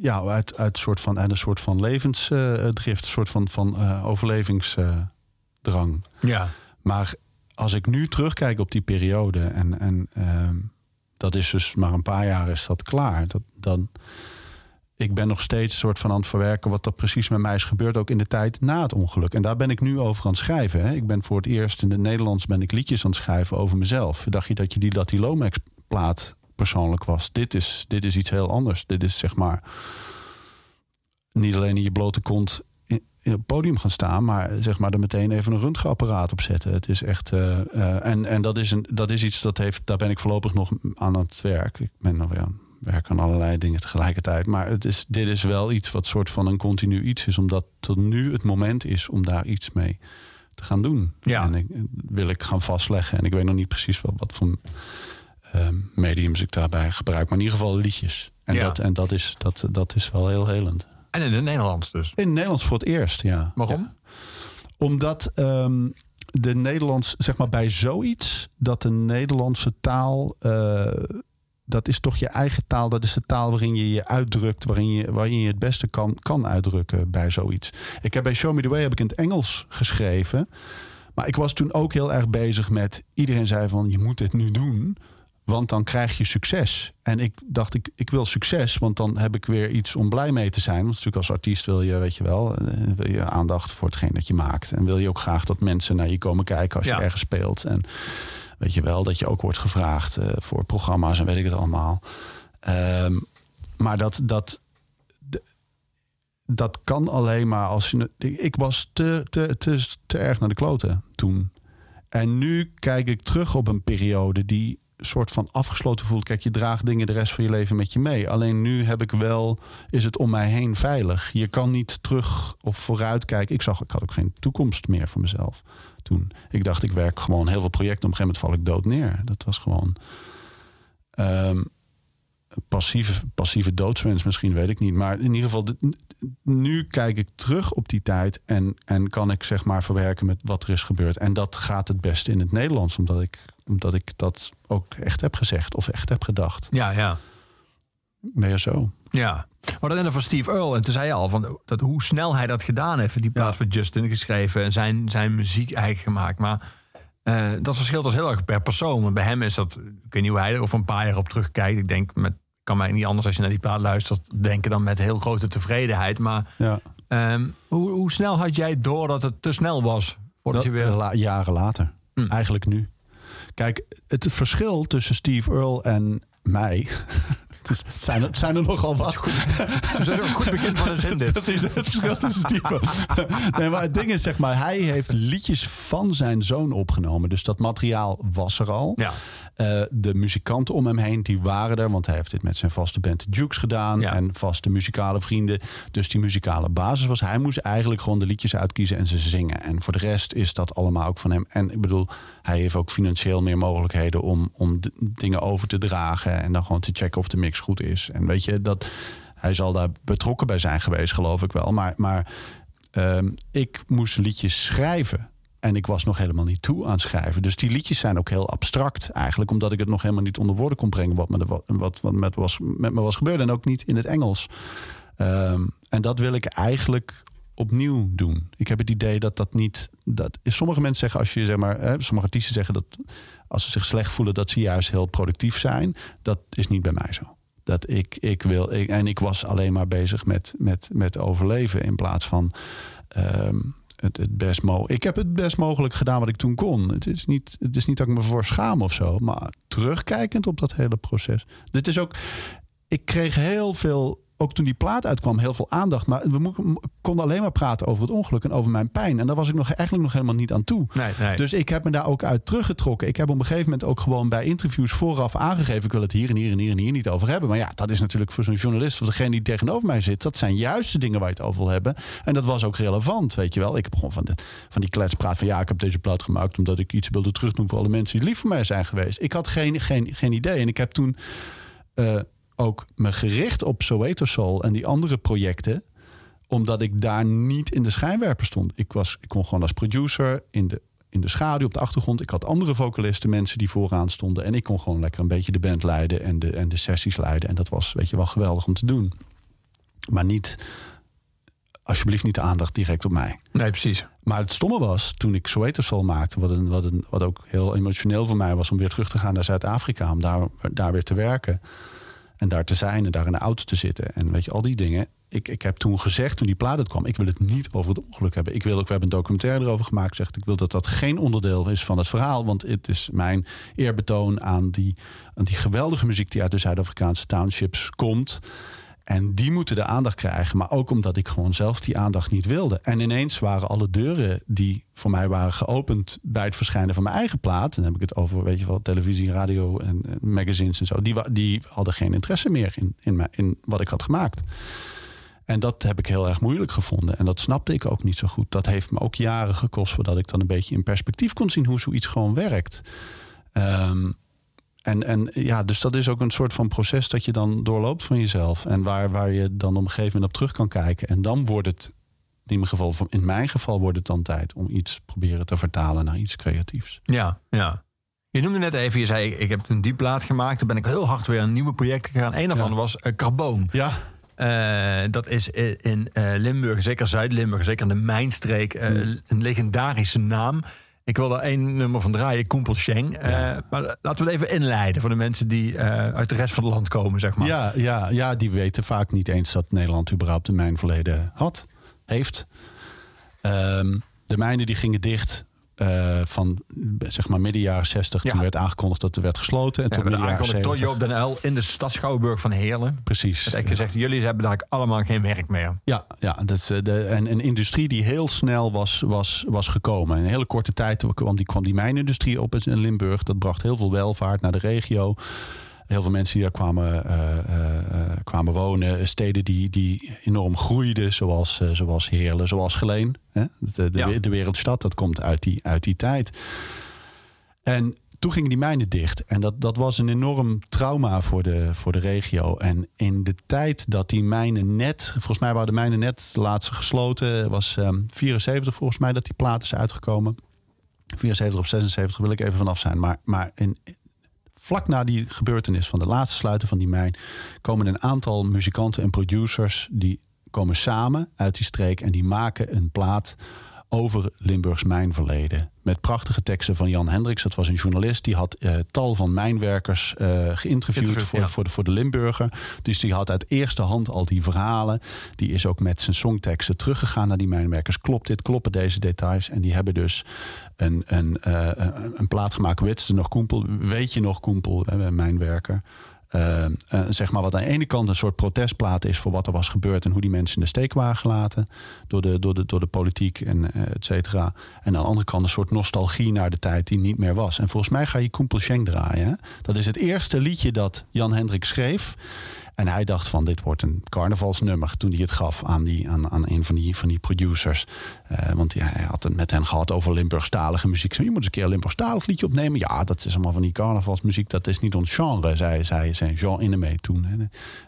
ja, uit, uit, soort van, uit een soort van levensdrift, een soort van, van overlevingsdrang. Ja. Maar als ik nu terugkijk op die periode en, en ehm, dat is dus maar een paar jaar is dat klaar. Dat, dan, ik ben nog steeds soort van aan het verwerken wat er precies met mij is gebeurd, ook in de tijd na het ongeluk. En daar ben ik nu over aan het schrijven. Hè. Ik ben voor het eerst in het Nederlands ben ik liedjes aan het schrijven over mezelf. Dacht je dat je die Lati Lomax plaat persoonlijk was? Dit is, dit is iets heel anders. Dit is zeg maar niet alleen in je blote kont het podium gaan staan, maar zeg maar er meteen even een röntgenapparaat op zetten. Het is echt. eh, eh, en en dat, is een, dat is iets dat heeft. Daar ben ik voorlopig nog aan het werk. Ik ben nog het werk aan allerlei dingen tegelijkertijd. Maar het is, dit is wel iets wat soort van een continu iets is, omdat tot nu het moment is om daar iets mee te gaan doen. Ja. En ik, wil ik gaan vastleggen. En ik weet nog niet precies wat, wat voor eh, mediums ik daarbij gebruik. Maar in ieder geval liedjes. En, Ja. dat, en dat, is, dat, dat is wel heel helend. En in het Nederlands dus. In het Nederlands voor het eerst, ja. Waarom? Ja. Omdat ehm, de Nederlands, zeg maar bij zoiets, dat de Nederlandse taal, eh, dat is toch je eigen taal. Dat is de taal waarin je je uitdrukt, waarin je, waarin je het beste kan, kan uitdrukken bij zoiets. Ik heb bij Show Me The Way heb ik in het Engels geschreven. Maar ik was toen ook heel erg bezig met, iedereen zei van, je moet dit nu doen. Want dan krijg je succes. En ik dacht, ik, ik wil succes, want dan heb ik weer iets om blij mee te zijn. Want natuurlijk als artiest wil je, weet je wel, eh, wil je aandacht voor hetgeen dat je maakt. En wil je ook graag dat mensen naar je komen kijken als Ja. je ergens speelt. En weet je wel, dat je ook wordt gevraagd eh, voor programma's en weet ik het allemaal. Ehm, maar dat, dat, dat kan alleen maar als je. Ik was te, te, te, te erg naar de kloten toen. En nu kijk ik terug op een periode die soort van afgesloten voelt. Kijk, je draagt dingen de rest van je leven met je mee. Alleen nu heb ik wel, is het om mij heen veilig. Je kan niet terug of vooruit kijken. Ik zag, ik had ook geen toekomst meer voor mezelf toen. Ik dacht, ik werk gewoon heel veel projecten. Op een gegeven moment val ik dood neer. Dat was gewoon. ehm, passieve, passieve doodswens misschien, weet ik niet. Maar in ieder geval, nu kijk ik terug op die tijd en, en kan ik zeg maar verwerken met wat er is gebeurd. En dat gaat het beste in het Nederlands, omdat ik, omdat ik dat ook echt heb gezegd of echt heb gedacht. Ja, ja. Meer zo. Ja. Maar dan van Steve Earle. En toen zei je al van dat, hoe snel hij dat gedaan heeft. Die plaat Ja. voor Justin geschreven. En zijn, zijn muziek eigen gemaakt. Maar eh, dat verschilt dus heel erg per persoon. Want bij hem is dat... Ik weet niet hoe hij er over een paar jaar op terugkijkt. Ik denk, met, kan mij niet anders als je naar die plaat luistert... denken dan met heel grote tevredenheid. Maar Ja. ehm, hoe, hoe snel had jij door dat het te snel was? Voordat Dat, je weer... la- jaren later. Hm. Eigenlijk nu. Kijk, het verschil tussen Steve Earle en mij. Het is- zijn, er, zijn er nogal wat. Het is een goed begin van een zin dit. Precies, het verschil tussen Steve Earle. Nee, maar het ding is, zeg maar, hij heeft liedjes van zijn zoon opgenomen. Dus dat materiaal was er al. Ja. Eh, de muzikanten om hem heen, die waren er. Want hij heeft dit met zijn vaste band Dukes gedaan. Ja. En vaste muzikale vrienden. Dus die muzikale basis was... Hij moest eigenlijk gewoon de liedjes uitkiezen en ze zingen. En voor de rest is dat allemaal ook van hem. En ik bedoel, hij heeft ook financieel meer mogelijkheden... om, om dingen over te dragen. En dan gewoon te checken of de mix goed is. En weet je, dat... Hij zal daar betrokken bij zijn geweest, geloof ik wel. Maar, maar ehm, ik moest liedjes schrijven. En ik was nog helemaal niet toe aan schrijven. Dus die liedjes zijn ook heel abstract eigenlijk. Omdat ik het nog helemaal niet onder woorden kon brengen. Wat, me, wa- wat, wat met, was, met me was gebeurd. En ook niet in het Engels. Ehm, en dat wil ik eigenlijk opnieuw doen. Ik heb het idee dat dat niet... Dat, sommige mensen zeggen als je zeg maar... Hè, sommige artiesten zeggen dat als ze zich slecht voelen... dat ze juist heel productief zijn. Dat is niet bij mij zo. Dat ik, ik wil... En ik was alleen maar bezig met, met, met overleven... in plaats van... ehm, het, best mo ik heb het best mogelijk gedaan wat ik toen kon. Het is, niet, het is niet dat ik me voor schaam of zo. Maar terugkijkend op dat hele proces. Dit is ook. Ik kreeg heel veel. Ook toen die plaat uitkwam, heel veel aandacht. Maar we konden alleen maar praten over het ongeluk en over mijn pijn. En daar was ik nog, eigenlijk nog helemaal niet aan toe. Nee, nee. Dus ik heb me daar ook uit teruggetrokken. Ik heb op een gegeven moment ook gewoon bij interviews vooraf aangegeven... ik wil het hier en hier en hier en hier niet over hebben. Maar ja, dat is natuurlijk voor zo'n journalist... of degene die tegenover mij zit... dat zijn juist de dingen waar je het over wil hebben. En dat was ook relevant, weet je wel. Ik heb gewoon van, de, van die kletspraat van... ja, ik heb deze plaat gemaakt omdat ik iets wilde terugdoen... voor alle mensen die lief voor mij zijn geweest. Ik had geen, geen, geen idee. En ik heb toen eh, ook me gericht op Soweto Soul... en die andere projecten omdat ik daar niet in de schijnwerper stond. Ik, was, ik kon gewoon als producer in de, in de schaduw op de achtergrond. Ik had andere vocalisten, mensen die vooraan stonden. En ik kon gewoon lekker een beetje de band leiden en de, en de sessies leiden. En dat was, weet je wel, geweldig om te doen. Maar niet, alsjeblieft niet de aandacht direct op mij. nee, precies. Maar het stomme was, toen ik Soweto Soul maakte... Wat, een, wat, een, wat ook heel emotioneel voor mij was... om weer terug te gaan naar Zuid-Afrika... om daar, daar weer te werken. En daar te zijn en daar in de auto te zitten. En weet je, al die dingen. Ik, ik heb toen gezegd, toen die plaat uit kwam... ik wil het niet over het ongeluk hebben. Ik wil ook, we hebben een documentaire erover gemaakt. Zegt, ik wil dat dat geen onderdeel is van het verhaal. Want het is mijn eerbetoon aan die, aan die geweldige muziek... die uit de Zuid-Afrikaanse townships komt... En die moeten de aandacht krijgen. Maar ook omdat ik gewoon zelf die aandacht niet wilde. En ineens waren alle deuren die voor mij waren geopend bij het verschijnen van mijn eigen plaat. Dan heb ik het over, weet je wel, televisie, radio en, magazines en zo. Die, die hadden geen interesse meer in, in, mij, in wat ik had gemaakt. En dat heb ik heel erg moeilijk gevonden. En dat snapte ik ook niet zo goed. Dat heeft me ook jaren gekost voordat ik dan een beetje in perspectief kon zien hoe zoiets gewoon werkt. Ehm, en, en ja, dus dat is ook een soort van proces dat je dan doorloopt van jezelf. En waar, waar je dan op een gegeven moment op terug kan kijken. En dan wordt het, in mijn geval, in mijn geval wordt het dan tijd om iets proberen te vertalen naar iets creatiefs. Ja, ja. Je noemde net even, je zei ik heb een die plaat gemaakt. Toen ben ik heel hard weer aan nieuwe projecten gegaan. Een daarvan Ja. was uh, Carboon. Ja, Eh, dat is i- in eh, Limburg, zeker Zuid-Limburg, zeker in de Mijnstreek, eh, Hmm. een legendarische naam. Ik wil daar één nummer van draaien, Koempel Sheng. Eh, Maar laten we het even inleiden voor de mensen die eh, uit de rest van het land komen, zeg maar. ja, ja, ja, die weten vaak niet eens dat Nederland überhaupt een mijnverleden had, heeft. Ehm, de mijnen die gingen dicht eh, van zeg maar midden jaren 60. Ja. Toen werd aangekondigd dat er werd gesloten. En We tot hebben midden jaren aangekondigd door 70. Joop den in de stad Schouwburg van Heerlen. Precies. Het echt gezegd, jullie hebben daar allemaal geen werk meer. Ja, ja dat is, eh, de, en een industrie die heel snel was, was, was gekomen. In een hele korte tijd kwam die, kwam die mijnindustrie op in Limburg. Dat bracht heel veel welvaart naar de regio. Heel veel mensen die daar kwamen, eh, eh, eh, kwamen wonen. Steden die, die enorm groeiden, zoals, zoals Heerlen, zoals Geleen. Hè? De, de, Ja. de wereldstad, dat komt uit die, uit die tijd. En toen gingen die mijnen dicht. En dat, dat was een enorm trauma voor de, voor de regio. En in de tijd dat die mijnen net... Volgens mij waren de mijnen net de laatste gesloten. was ehm 74 volgens mij dat die plaat is uitgekomen. 74 of 76 wil ik even vanaf zijn. Maar, maar in, vlak na die gebeurtenis van de laatste sluiten van die mijn... komen een aantal muzikanten en producers... die komen samen uit die streek en die maken een plaat over Limburgs mijnverleden. Met prachtige teksten van Jan Hendricks. Dat was een journalist. Die had eh, tal van mijnwerkers eh, geïnterviewd voor, ja. voor, de, voor de Limburger. Dus die had uit eerste hand al die verhalen. Die is ook met zijn songteksten teruggegaan naar die mijnwerkers. Klopt dit? Kloppen deze details? En die hebben dus een, een, eh, een, plaat gemaakt. Wetste nog Koempel? Weet je nog Koempel? Mijnwerker. Eh, zeg maar wat aan de ene kant een soort protestplaat is voor wat er was gebeurd en hoe die mensen in de steek waren gelaten door de, door de, door de politiek en eh, et cetera. En aan de andere kant een soort nostalgie naar de tijd die niet meer was. En volgens mij ga je Koempel Schenk draaien. Dat is het eerste liedje dat Jan Hendrik schreef. En hij dacht van dit wordt een carnavalsnummer toen hij het gaf aan, die, aan, aan een van die, van die producers. Eh, want hij had het met hen gehad over Limburgstalige muziek. Je moet eens een keer een Limburgstalig liedje opnemen. Ja, dat is allemaal van die carnavalsmuziek. Dat is niet ons genre, zei, zei, zei Jean Innemee toen. Hè.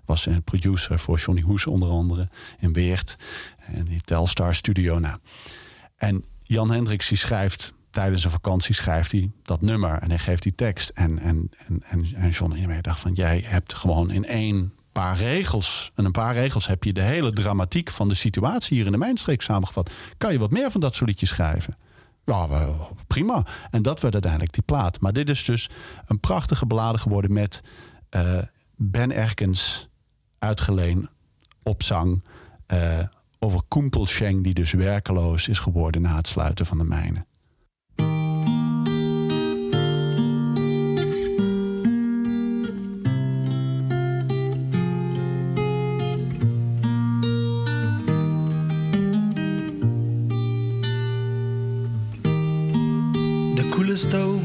Was een producer voor Johnny Hoes onder andere in Weert. En die Telstar Studio. Nou. En Jan Hendricks die schrijft tijdens een vakantie schrijft hij dat nummer en hij geeft die tekst. En, en, en, en, John dacht van jij hebt gewoon in één paar regels. En een paar regels heb je de hele dramatiek van de situatie hier in de mijnstreek samengevat. Kan je wat meer van dat soort schrijven? Ja, wel, prima. En dat werd uiteindelijk die plaat. Maar dit is dus een prachtige ballade geworden met eh, Ben Erkens uitgeleen op zang. eh, over Koempelscheng, die dus werkeloos is geworden na het sluiten van de mijnen. De koele stouw,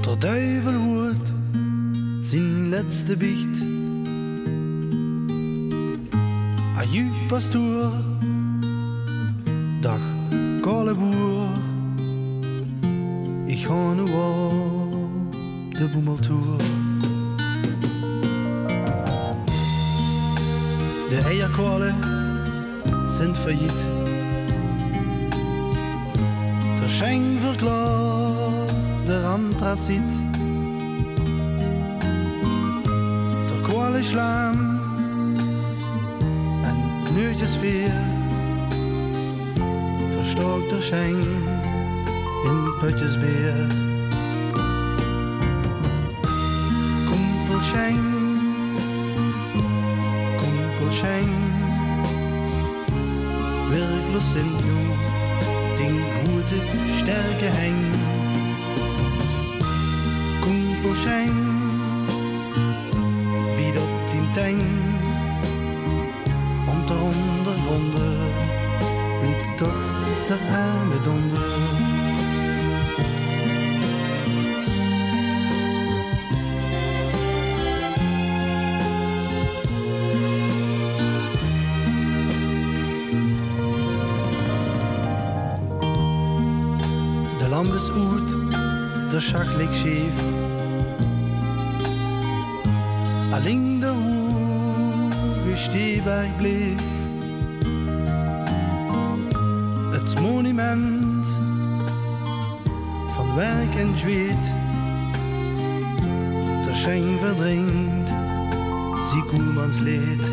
der duivel wordt zijn laatste biecht. Aju, pastoor, dag, kale. Ik ga nu op de boemeltour. De eierkwallen sind failliet. Verklaart der Anthrazit. Der Kohle Schlamm en Nötjes weer. Verstockt der Schenk in Putjesbeer. Kumpelschenk, Kumpelschenk werklos sind nu den gute Stärke hängen. Kumpelschein, wieder den Teng und der Runde liegt doch der arme Dunder. De de schak ligt scheef. Alleen de hoge bleef. Het monument van werk en zweet. De Schenk verdringt, zie Koelmans leed.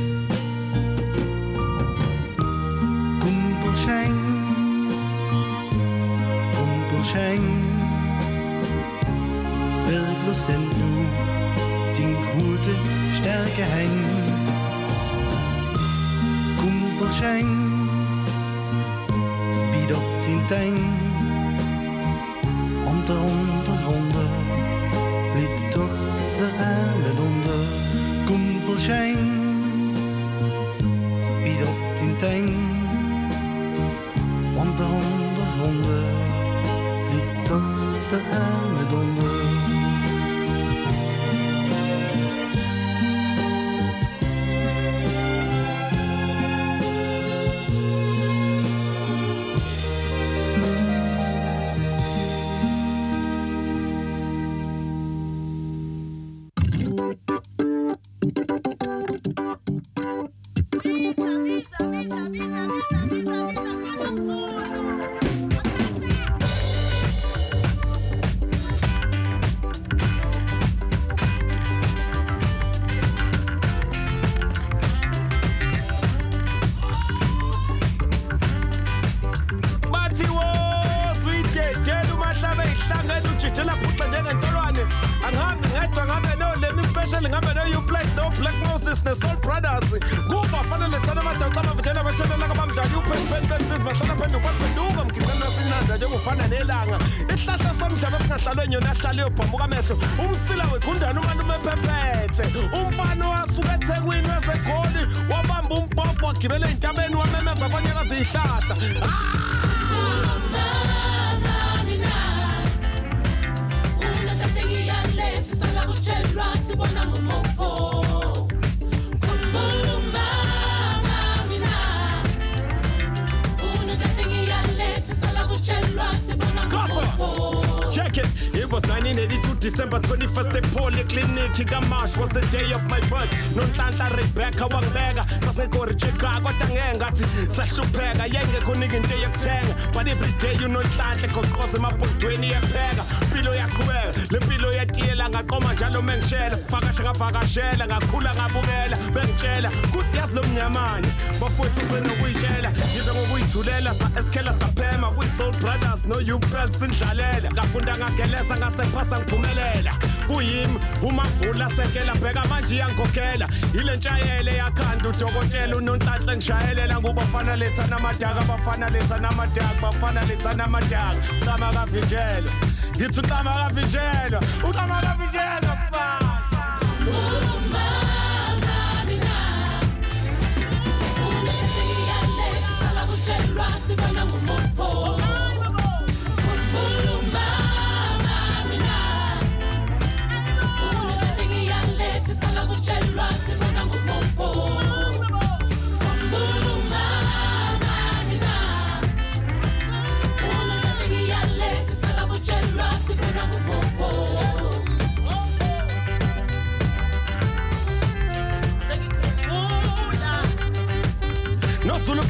sekundani umantu umfana ethekwini wasegoli wabamba umpopo wagibela ey'ntabeni wamemeza Check it. It was 1982 December 21st, the polyclinic. Kamash was the day of my birth. Nonhlanta Rebecca wangibeka. Sasekori Chicago kodwa ngathi sahlupheka. Yengekho nika into yokuthenga. But every day you nonhlanta koqoza emabhodweni yepheka. Impilo yaqhubeka. Le mpilo yetiyela ngaqoma njalo mengishela. Vakasha ngavakashela ngakhula ngabukela. Bengitshela kuthi yazi lo mnyamanye. Bafowethu usenokuyitshela. Yize ngokuyithulela sa esikhela saphema. We soul brothers no you belt sindlalela. Ngafunda ngageleza ngasephasa ngiphumelela. Kuyimi umavula sekela bheka manje iyangikhokhela. Ile ntshayele yakhanda ngishayelela letha namadaka bafana letha namadaka bafana letha namadaka. Ucama kavinjelwa. Ngithi ucama kavinjelwa. Ucama kavinjelwa.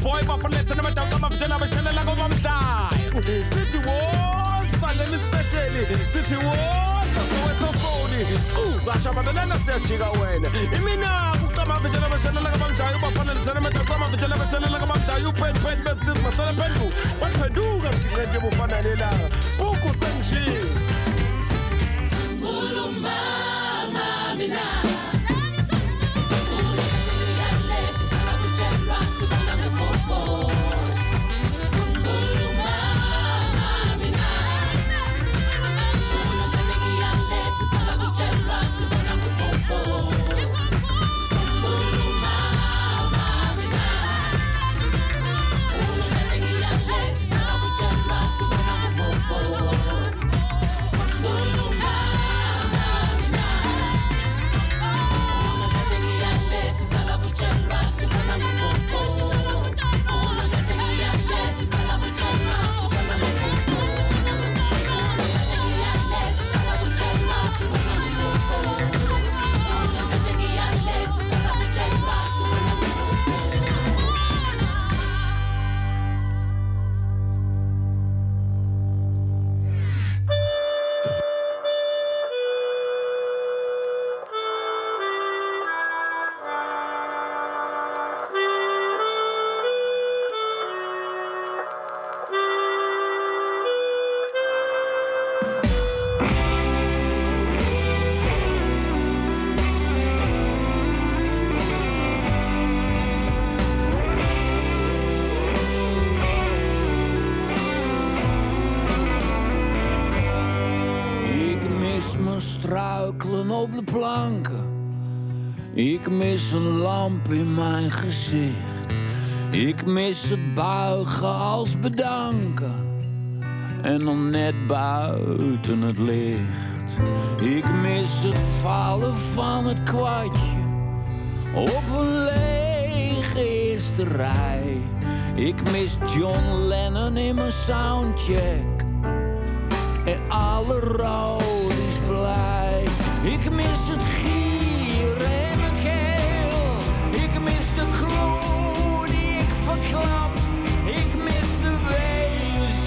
boy bafanethe namadawuka amafutela beshonela kobamhlaya sithi wosa le mispesheli sithi wosa sowetofoni uzashabalelana siyajika wena iminako ucamavinje labeshelela kabamdayo ubafanelise namadawuka amavinje labeshelela kabamdayo upenpeni bezitizi masele phenduka baphenduka mdinqente bufanelelanga buku sengishile Mulumama mina. Op de planken. Ik mis een lamp in mijn gezicht. Ik mis het buigen als bedanken. En dan net buiten het licht. Ik mis het vallen van het kwartje. Op een lege eerste rij. Ik mis John Lennon in mijn soundcheck. En alle rood mis het gier in mijn keel. Ik mis de gloed die ik verklap. Ik mis de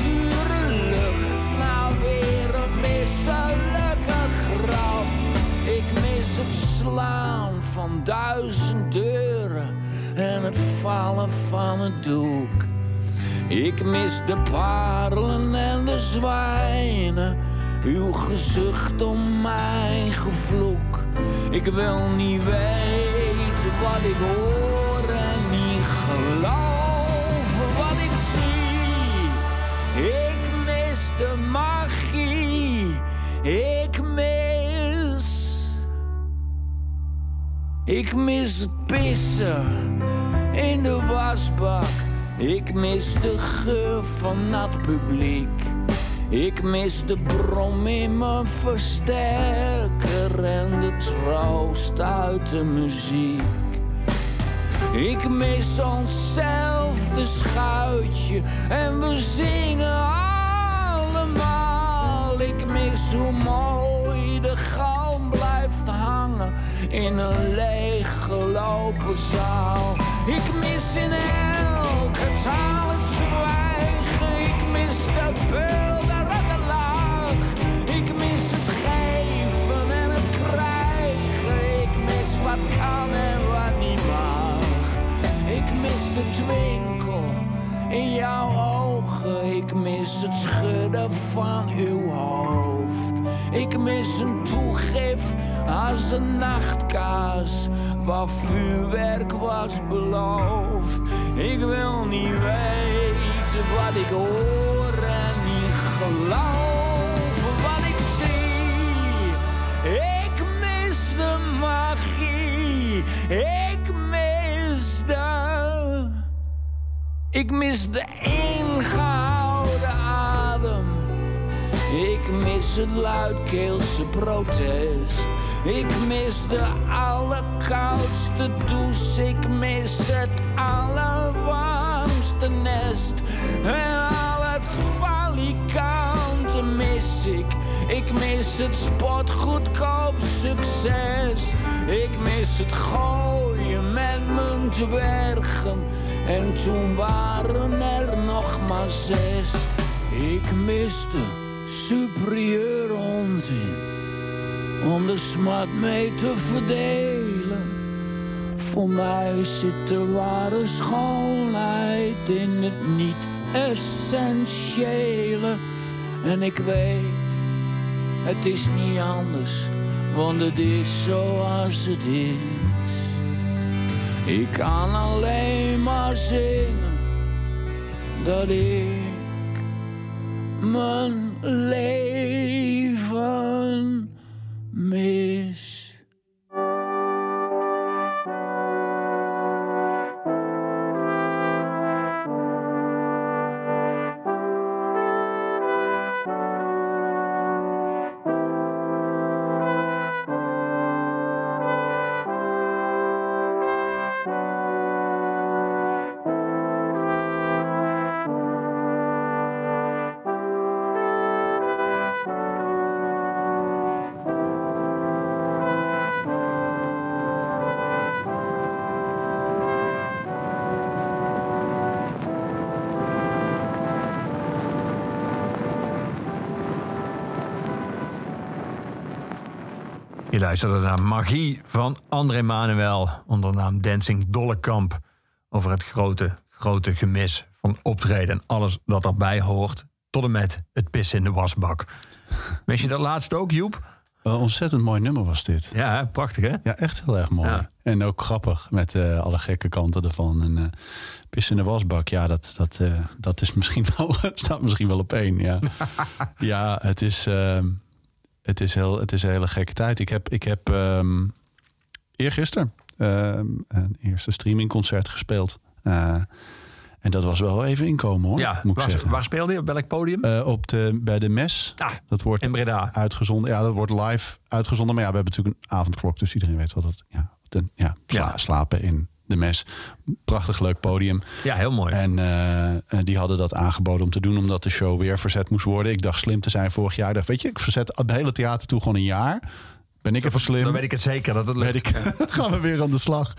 zure lucht. Nou weer een misselijke grap. Ik mis het slaan van duizend deuren. En het vallen van het doek. Ik mis de parelen en de zwijnen. Uw gezucht om mijn gevloek. Ik wil niet weten wat ik hoor en niet geloven wat ik zie. Ik mis de magie. Ik mis. Ik mis het pissen in de wasbak. Ik mis de geur van nat publiek. Ik mis de brom in mijn versterker en de troost uit de muziek. Ik mis onszelfde schuitje en we zingen allemaal. Ik mis hoe mooi de galm blijft hangen in een leeggelopen zaal. Ik mis in elke taal het zwijgen. Ik mis de beelden wat kan en wat niet mag. Ik mis de twinkel in jouw ogen. Ik mis het schudden van uw hoofd. Ik mis een toegift als een nachtkaas waar vuurwerk was beloofd. Ik wil niet weten wat ik hoor en niet geloven wat ik zie. Ik mis de magie. Ik mis de. Ik mis de ingehouden adem. Ik mis het luidkeelse protest. Ik mis de allerkoudste douche. Ik mis het allerwarmste nest. En al het falikante mis ik. Ik mis het spotgoedkoop succes. Ik mis het gooien met mijn dwergen. En toen waren er nog maar zes. Ik miste superieur onzin om de smart mee te verdelen. Voor mij zit de ware schoonheid in het niet-essentiële. En ik weet, het is niet anders, want het is zoals het is. Ik kan alleen maar zingen dat ik mijn leven mis. Luisterde naar Magie van André Manuel onder de naam Dancing Dollekamp. Over het grote, grote gemis van optreden en alles dat erbij hoort. Tot en met het pissen in de wasbak. Wist je dat laatst ook, Joep? Wel een ontzettend mooi nummer was dit. Ja, prachtig hè? Ja, echt heel erg mooi. Ja. En ook grappig met eh, alle gekke kanten ervan. En eh pis in de wasbak, ja, dat, dat, eh, dat is misschien wel, staat misschien wel op één. Ja, ja het, is, ehm, het, is heel, het is een hele gekke tijd. Ik heb, ik heb ehm, eergisteren ehm, een eerste streamingconcert gespeeld. Eh, en dat was wel even inkomen hoor, Ja, moet ik waar, zeggen. waar speelde je? Op welk podium? Eh, op de, bij de mes. Ah, dat wordt in Breda. uitgezonden. Ja, dat wordt live uitgezonden. Maar ja, we hebben natuurlijk een avondklok, dus iedereen weet wat het. Ja, wat een, ja, sla- Ja. slapen in de mes. Prachtig leuk podium. Ja, heel mooi. En eh, eh, die hadden dat aangeboden om te doen, omdat de show weer verzet moest worden. Ik dacht slim te zijn vorig jaar. Ik dacht, weet je, ik verzet het hele theater toe gewoon een jaar. Ben ik even slim? Dan weet ik het zeker dat het lukt. Ik, gaan we weer aan de slag.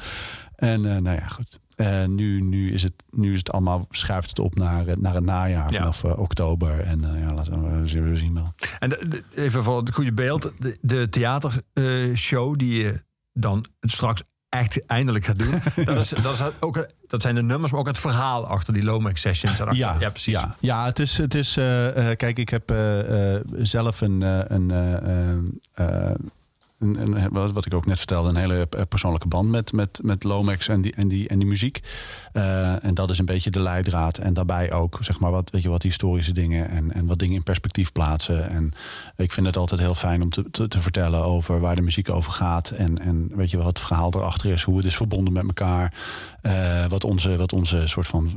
En eh, nou ja, goed. En nu, nu, is het, nu is het allemaal, schuift het op naar, naar het najaar Ja. vanaf oktober. En ja, laten we, we zien wel. En de- de- even voor het goede beeld. De, de theatershow die je dan straks echt eindelijk gaat doen. dat, is, dat, is ook, dat zijn de nummers, maar ook het verhaal achter die Lomax Sessions. Ja, ja, precies. Ja, ja het is. Het is eh, eh, kijk, ik heb eh, zelf een. een wat ik ook net vertelde, een hele eh, persoonlijke band met, met, met Lomax en die, en, die, en die muziek. Eh, en dat is een beetje de leidraad. En daarbij ook, zeg maar, wat, weet je, wat historische dingen en, en wat dingen in perspectief plaatsen. En ik vind het altijd heel fijn om te, te, te vertellen over waar de muziek over gaat. En, en weet je wat het verhaal erachter is, hoe het is verbonden met elkaar. Eh, wat, onze, wat onze soort van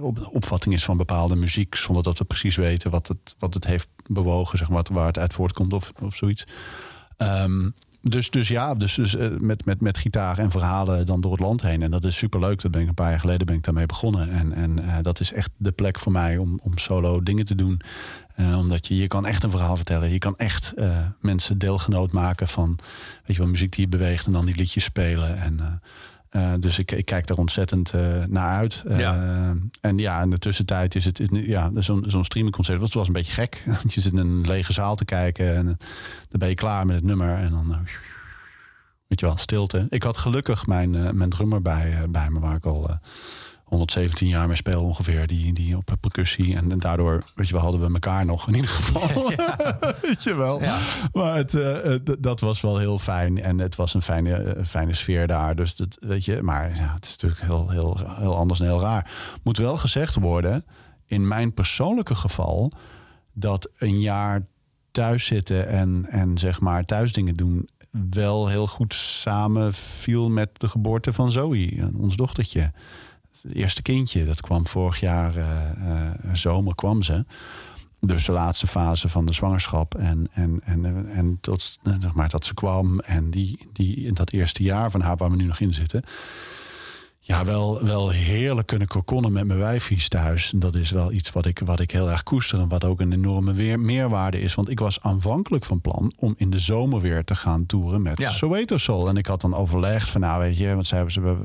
op, opvatting is van bepaalde muziek. Zonder dat we precies weten wat het, wat het heeft bewogen, zeg maar, waar het uit voortkomt of, of zoiets. Ehm, dus, dus ja, dus, dus eh, met, met, met gitaar en verhalen dan door het land heen. En dat is superleuk. Dat ben ik een paar jaar geleden ben ik daarmee begonnen. En, en eh, dat is echt de plek voor mij om, om solo dingen te doen. Eh, omdat je, je kan echt een verhaal vertellen. Je kan echt mensen deelgenoot maken van weet je wel, muziek die je beweegt en dan die liedjes spelen. En, eh, dus ik, ik kijk daar ontzettend eh, naar uit. Eh, Ja. En ja, in de tussentijd is het ja, zo'n zo'n streamingconcert. Dat was een beetje gek. Want je zit in een lege zaal te kijken en dan ben je klaar met het nummer. En dan, weet je wel, stilte. Ik had gelukkig mijn, mijn drummer bij, bij me, waar ik al 117 jaar mee speel ongeveer. Die, die op percussie. En, en daardoor, weet je wel, hadden we elkaar nog in ieder geval. weet je wel. Ja. Maar het, eh, eh, dat was wel heel fijn. En het was een fijne, eh, fijne sfeer daar. Dus dat, weet je, maar ja, het is natuurlijk heel, heel, heel anders en heel raar. Moet wel gezegd worden, in mijn persoonlijke geval, dat een jaar thuis zitten en, en zeg maar thuisdingen doen wel heel goed samen viel met de geboorte van Zoe, ons dochtertje. Het eerste kindje, dat kwam vorig jaar eh, eh, zomer kwam ze. Dus de laatste fase van de zwangerschap. En, en, en, en tot eh, zeg maar, dat ze kwam. En die, die in dat eerste jaar van haar, waar we nu nog in zitten. Ja, wel, wel heerlijk kunnen kokonnen met mijn wijfies thuis. En dat is wel iets wat ik, wat ik heel erg koester. En wat ook een enorme weer, meerwaarde is. Want ik was aanvankelijk van plan om in de zomer weer te gaan toeren met Ja. Soweto Soul. En ik had dan overlegd van nou weet je, want hebben ze,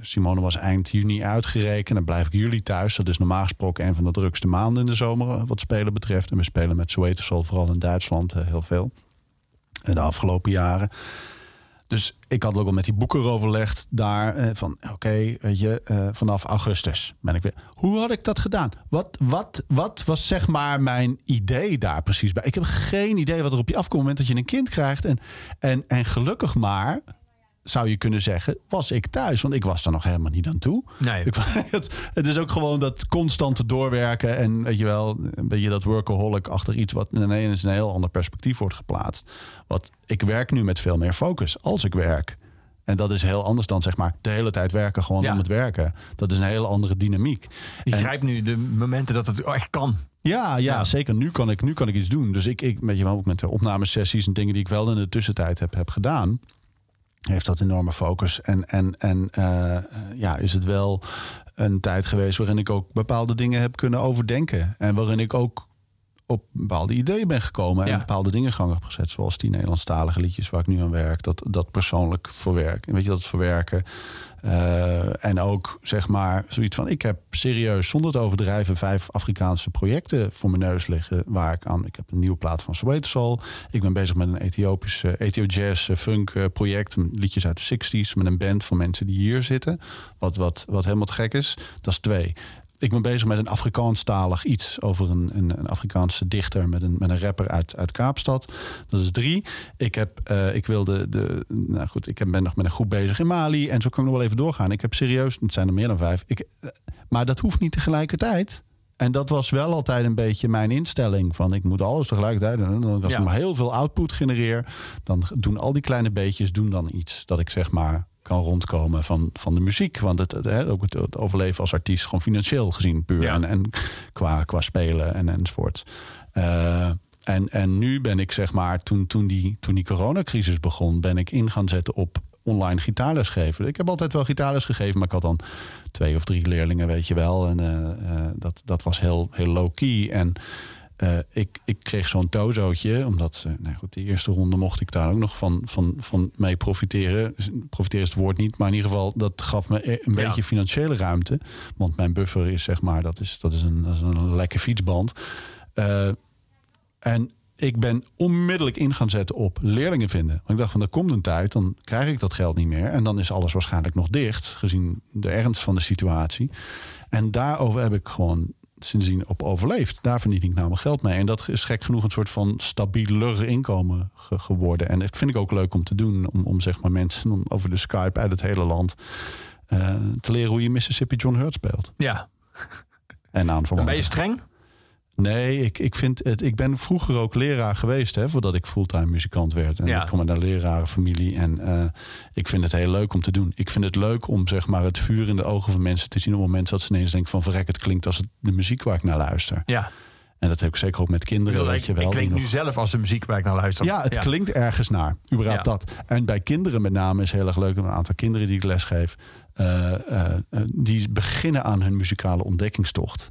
Simone was eind juni uitgerekend. Dan blijf ik juli thuis. Dat is normaal gesproken een van de drukste maanden in de zomer eh, wat spelen betreft. En we spelen met Soweto Soul vooral in Duitsland eh, heel veel. De afgelopen jaren. Dus ik had ook al met die boeken overlegd daar. eh, van oké, weet je, eh, vanaf augustus ben ik weer. Hoe had ik dat gedaan? Wat, wat, wat was zeg maar mijn idee daar precies bij? Ik heb geen idee wat er op je afkomt het moment dat je een kind krijgt. En, en, en gelukkig maar, zou je kunnen zeggen, was ik thuis. Want ik was er nog helemaal niet aan toe. Nee. Ik, het, het is ook gewoon dat constante doorwerken. En weet je wel, een beetje dat workaholic achter iets wat in een, heel ander perspectief wordt geplaatst. Wat ik werk nu met veel meer focus als ik werk. En dat is heel anders dan zeg maar de hele tijd werken gewoon Ja. om het werken. Dat is een hele andere dynamiek. Je En- grijpt nu de momenten dat het echt kan. ja, ja, Ja. zeker. Nu kan, ik, nu kan ik iets doen. Dus ik, ik weet je ook met de opnamesessies en dingen die ik wel in de tussentijd heb, heb gedaan, heeft dat enorme focus. En, en, en eh, ja, is het wel een tijd geweest waarin ik ook bepaalde dingen heb kunnen overdenken. En waarin ik ook op bepaalde ideeën ben gekomen en Ja. bepaalde dingen in gang heb gezet. Zoals die Nederlandstalige liedjes waar ik nu aan werk. Dat, dat persoonlijk verwerken. Weet je, dat verwerken. Eh, en ook zeg maar zoiets van: ik heb serieus, zonder te overdrijven, vijf Afrikaanse projecten voor mijn neus liggen. Waar ik aan. Ik heb een nieuwe plaat van Soweto Soul. Ik ben bezig met een Ethiopisch, eh, Ethio Jazz eh, funk eh, project. Liedjes uit de 60s met een band van mensen die hier zitten. Wat, wat, wat helemaal te gek is. Dat is twee. Ik ben bezig met een Afrikaanstalig iets over een, een, een Afrikaanse dichter met een, met een rapper uit, uit Kaapstad. Dat is drie. Ik, heb, eh, ik wilde de. Nou goed, ik ben nog met een groep bezig in Mali. En zo kan ik nog wel even doorgaan. Ik heb serieus, het zijn er meer dan vijf. Ik, eh, maar dat hoeft niet tegelijkertijd. En dat was wel altijd een beetje mijn instelling. Van ik moet alles tegelijkertijd doen. En Als Ja. ik maar heel veel output genereer, dan doen al die kleine beetjes doen dan iets. Dat ik zeg maar kan rondkomen van, van de muziek. Want het, het, ook het, het overleven als artiest, gewoon financieel gezien puur. Ja. En, en qua, qua spelen en enzovoort. Eh, en, en nu ben ik zeg maar, toen, toen, die, toen die coronacrisis begon, ben ik in gaan zetten op online gitaarles geven. Ik heb altijd wel gitaarles gegeven, maar ik had dan twee of drie leerlingen, weet je wel. En eh, eh, dat, dat was heel, heel low-key. En eh, ik, ik kreeg zo'n tozootje, omdat eh, nou goed, de eerste ronde mocht ik daar ook nog van, van, van mee profiteren. Dus, profiteren is het woord niet, maar in ieder geval, dat gaf me e- een Ja. beetje financiële ruimte. Want mijn buffer is zeg maar, dat is, dat is, een, dat is een lekke fietsband. Eh, en ik ben onmiddellijk in gaan zetten op leerlingen vinden. Want ik dacht van, er komt een tijd, dan krijg ik dat geld niet meer. En dan is alles waarschijnlijk nog dicht, gezien de ernst van de situatie. En daarover heb ik gewoon sindsdien op overleefd. Daar verdien ik namelijk geld mee. En dat is gek genoeg een soort van stabieler inkomen ge- geworden. En dat vind ik ook leuk om te doen. Om, om zeg maar mensen om over de Skype uit het hele land eh, te leren hoe je Mississippi John Hurt speelt. Ja. En aan Dan ben je streng? Nee, ik, ik, vind het, ik ben vroeger ook leraar geweest, hè, voordat ik fulltime muzikant werd. En Ja. ik kom uit een lerarenfamilie en eh, ik vind het heel leuk om te doen. Ik vind het leuk om zeg maar, het vuur in de ogen van mensen te zien op het moment dat ze ineens denken van verrek, het klinkt als het, de muziek waar ik naar luister. Ja. En dat heb ik zeker ook met kinderen. Weet je wel, ik klink nog- nu zelf als de muziek waar ik naar luister. ja, het klinkt ergens naar. Überhaupt Ja. dat. En bij kinderen met name is heel erg leuk. Een aantal kinderen die ik lesgeef. eh, eh, eh, die beginnen aan hun muzikale ontdekkingstocht.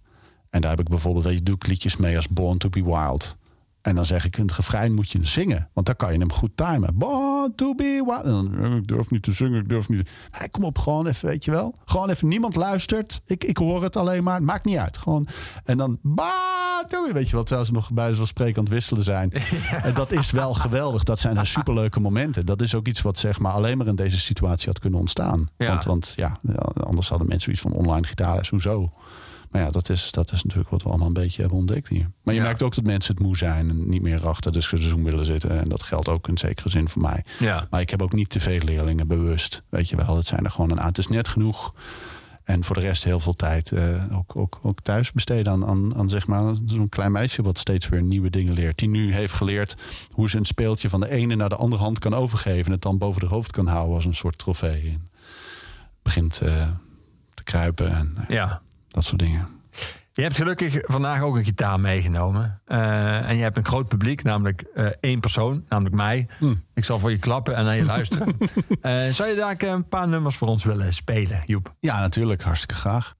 En daar heb ik bijvoorbeeld, je, doe ik liedjes mee als Born to be Wild. En dan zeg ik, in het refrein moet je zingen. Want dan kan je hem goed timen. Born to be wild. En dan, eh, ik durf niet te zingen, ik durf niet. Hey, kom op, gewoon even, weet je wel. Gewoon even, niemand luistert. Ik, ik hoor het alleen maar. Het maakt niet uit. Gewoon. En dan, be, weet je wel. Terwijl ze nog bij zo'n spreken aan het wisselen zijn. En dat is wel geweldig. Dat zijn dan superleuke momenten. Dat is ook iets wat zeg maar alleen maar in deze situatie had kunnen ontstaan. Ja. Want, want ja, anders hadden mensen iets van online gitaarles. Hoezo? Maar ja, dat is, dat is natuurlijk wat we allemaal een beetje hebben ontdekt hier. Maar je Ja. merkt ook dat mensen het moe zijn en niet meer achter de seizoen willen zitten. En dat geldt ook in zekere zin voor mij. Ja. Maar ik heb ook niet te veel leerlingen bewust. Weet je wel, het zijn er gewoon een aantal. Het is net genoeg. En voor de rest heel veel tijd eh, ook, ook, ook thuis besteden aan, aan, aan zeg maar, zo'n klein meisje wat steeds weer nieuwe dingen leert. Die nu heeft geleerd hoe ze een speeltje van de ene naar de andere hand kan overgeven. En het dan boven de hoofd kan houden als een soort trofee. En begint eh, te kruipen en eh, ja. Dat soort dingen. Je hebt gelukkig vandaag ook een gitaar meegenomen. Eh, en je hebt een groot publiek, namelijk eh, één persoon, namelijk mij. Hmm. Ik zal voor je klappen en naar je luisteren. Eh, zou je daar een paar nummers voor ons willen spelen, Joep? Ja, natuurlijk. Hartstikke graag.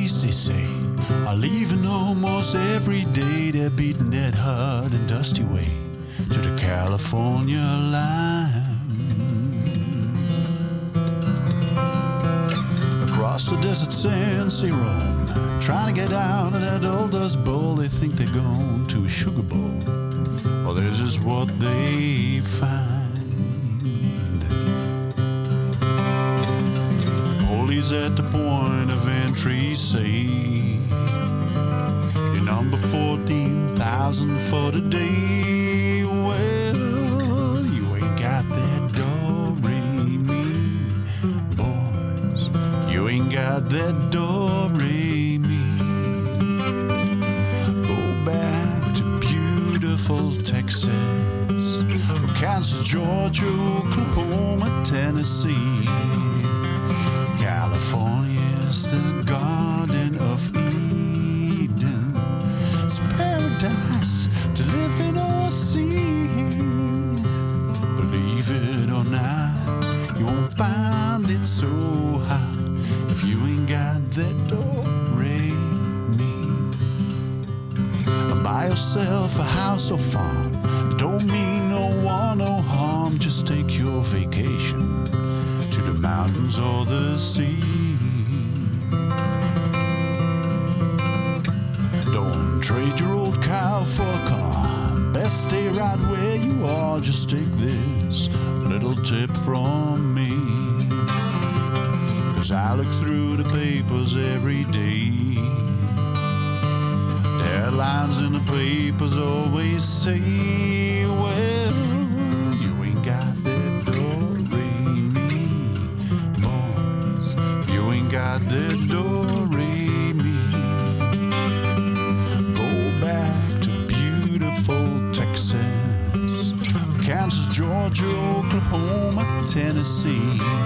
East, they say, are leaving almost every day. They're beating that hard and dusty way to the California line. Across the desert sands they roam, trying to get out of that old dust bowl. They think they're going to a sugar bowl. Well, this is what they find. At the point of entry say You're number 14,000 for the day. Well, you ain't got that do-re-mi Boys, you ain't got that do-re-mi Go back to beautiful Texas Kansas, Georgia, Oklahoma, Tennessee California's the Garden of Eden. It's paradise to live in or see. Believe it or not, you won't find it so hot if you ain't got that door. Buy yourself a house or farm. Don't mean no one no harm. Just take your vacation to the mountains or the sea. Trade your old cow for a car. Best stay right where you are. Just take this little tip from me. Cause I look through the papers every day. Headlines in the papers always say, well, Tennessee.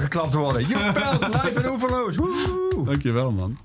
geklapt worden. Je belt live en oeverloos. Woehoe. Dankjewel, man.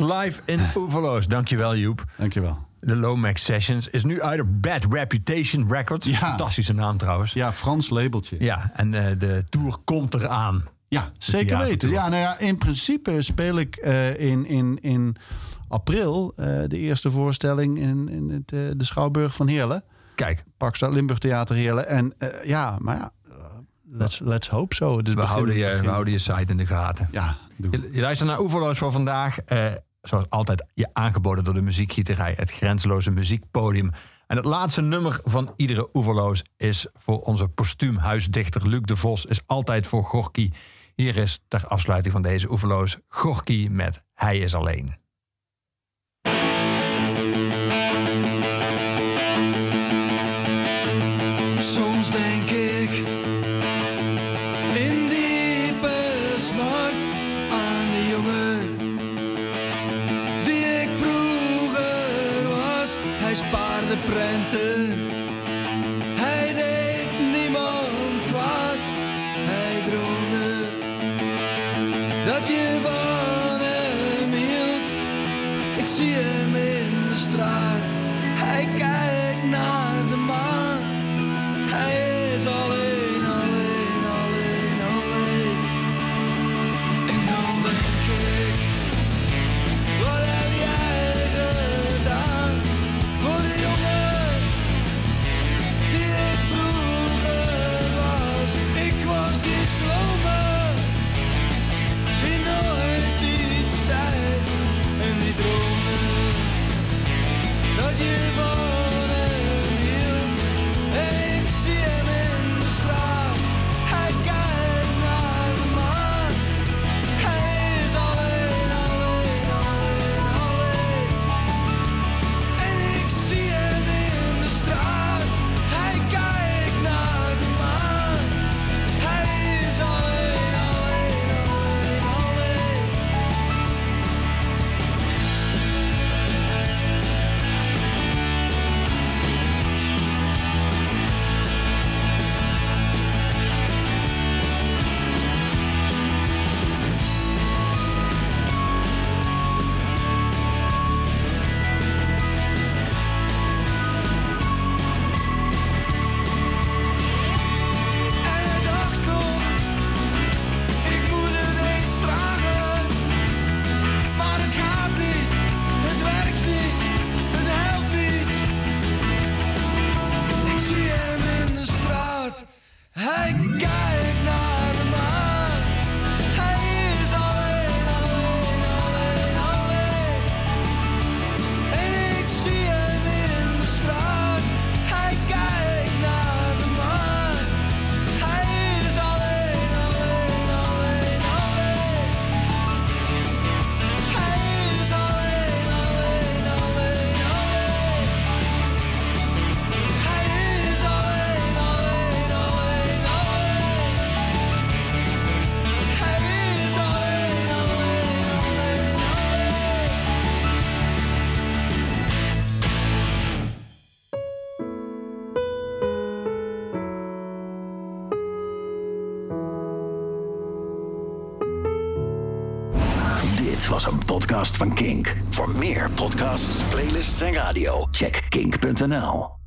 Live in Oeverloos. Dankjewel Joep. Dankjewel. De Lomax Sessions is nu uit op Bad Reputation Records. Ja. Fantastische naam trouwens. Ja, Frans labeltje. Ja, en eh, de tour komt eraan. Ja, zeker weten. Ja, nou ja, in principe speel ik eh, in, in, in april eh, de eerste voorstelling in, in het, de Schouwburg van Heerlen. Kijk, Parkstad Limburg Theater Heerlen. En ja, maar ja, let's, let's hope so. Is we houden, je, we houden je site in de gaten. Ja, doe. Je, je luistert naar Oeverloos voor vandaag. Zoals altijd je aangeboden door de muziekgieterij. Het grenzeloze muziekpodium. En het laatste nummer van iedere Oeverloos is voor onze postuum huisdichter Luc de Vos. Is altijd voor Gorky. Hier is ter afsluiting van deze Oeverloos Gorky met Hij is alleen. Dat je van hem hield. Ik zie hem van. Voor meer podcasts, playlists en radio, check kink.nl.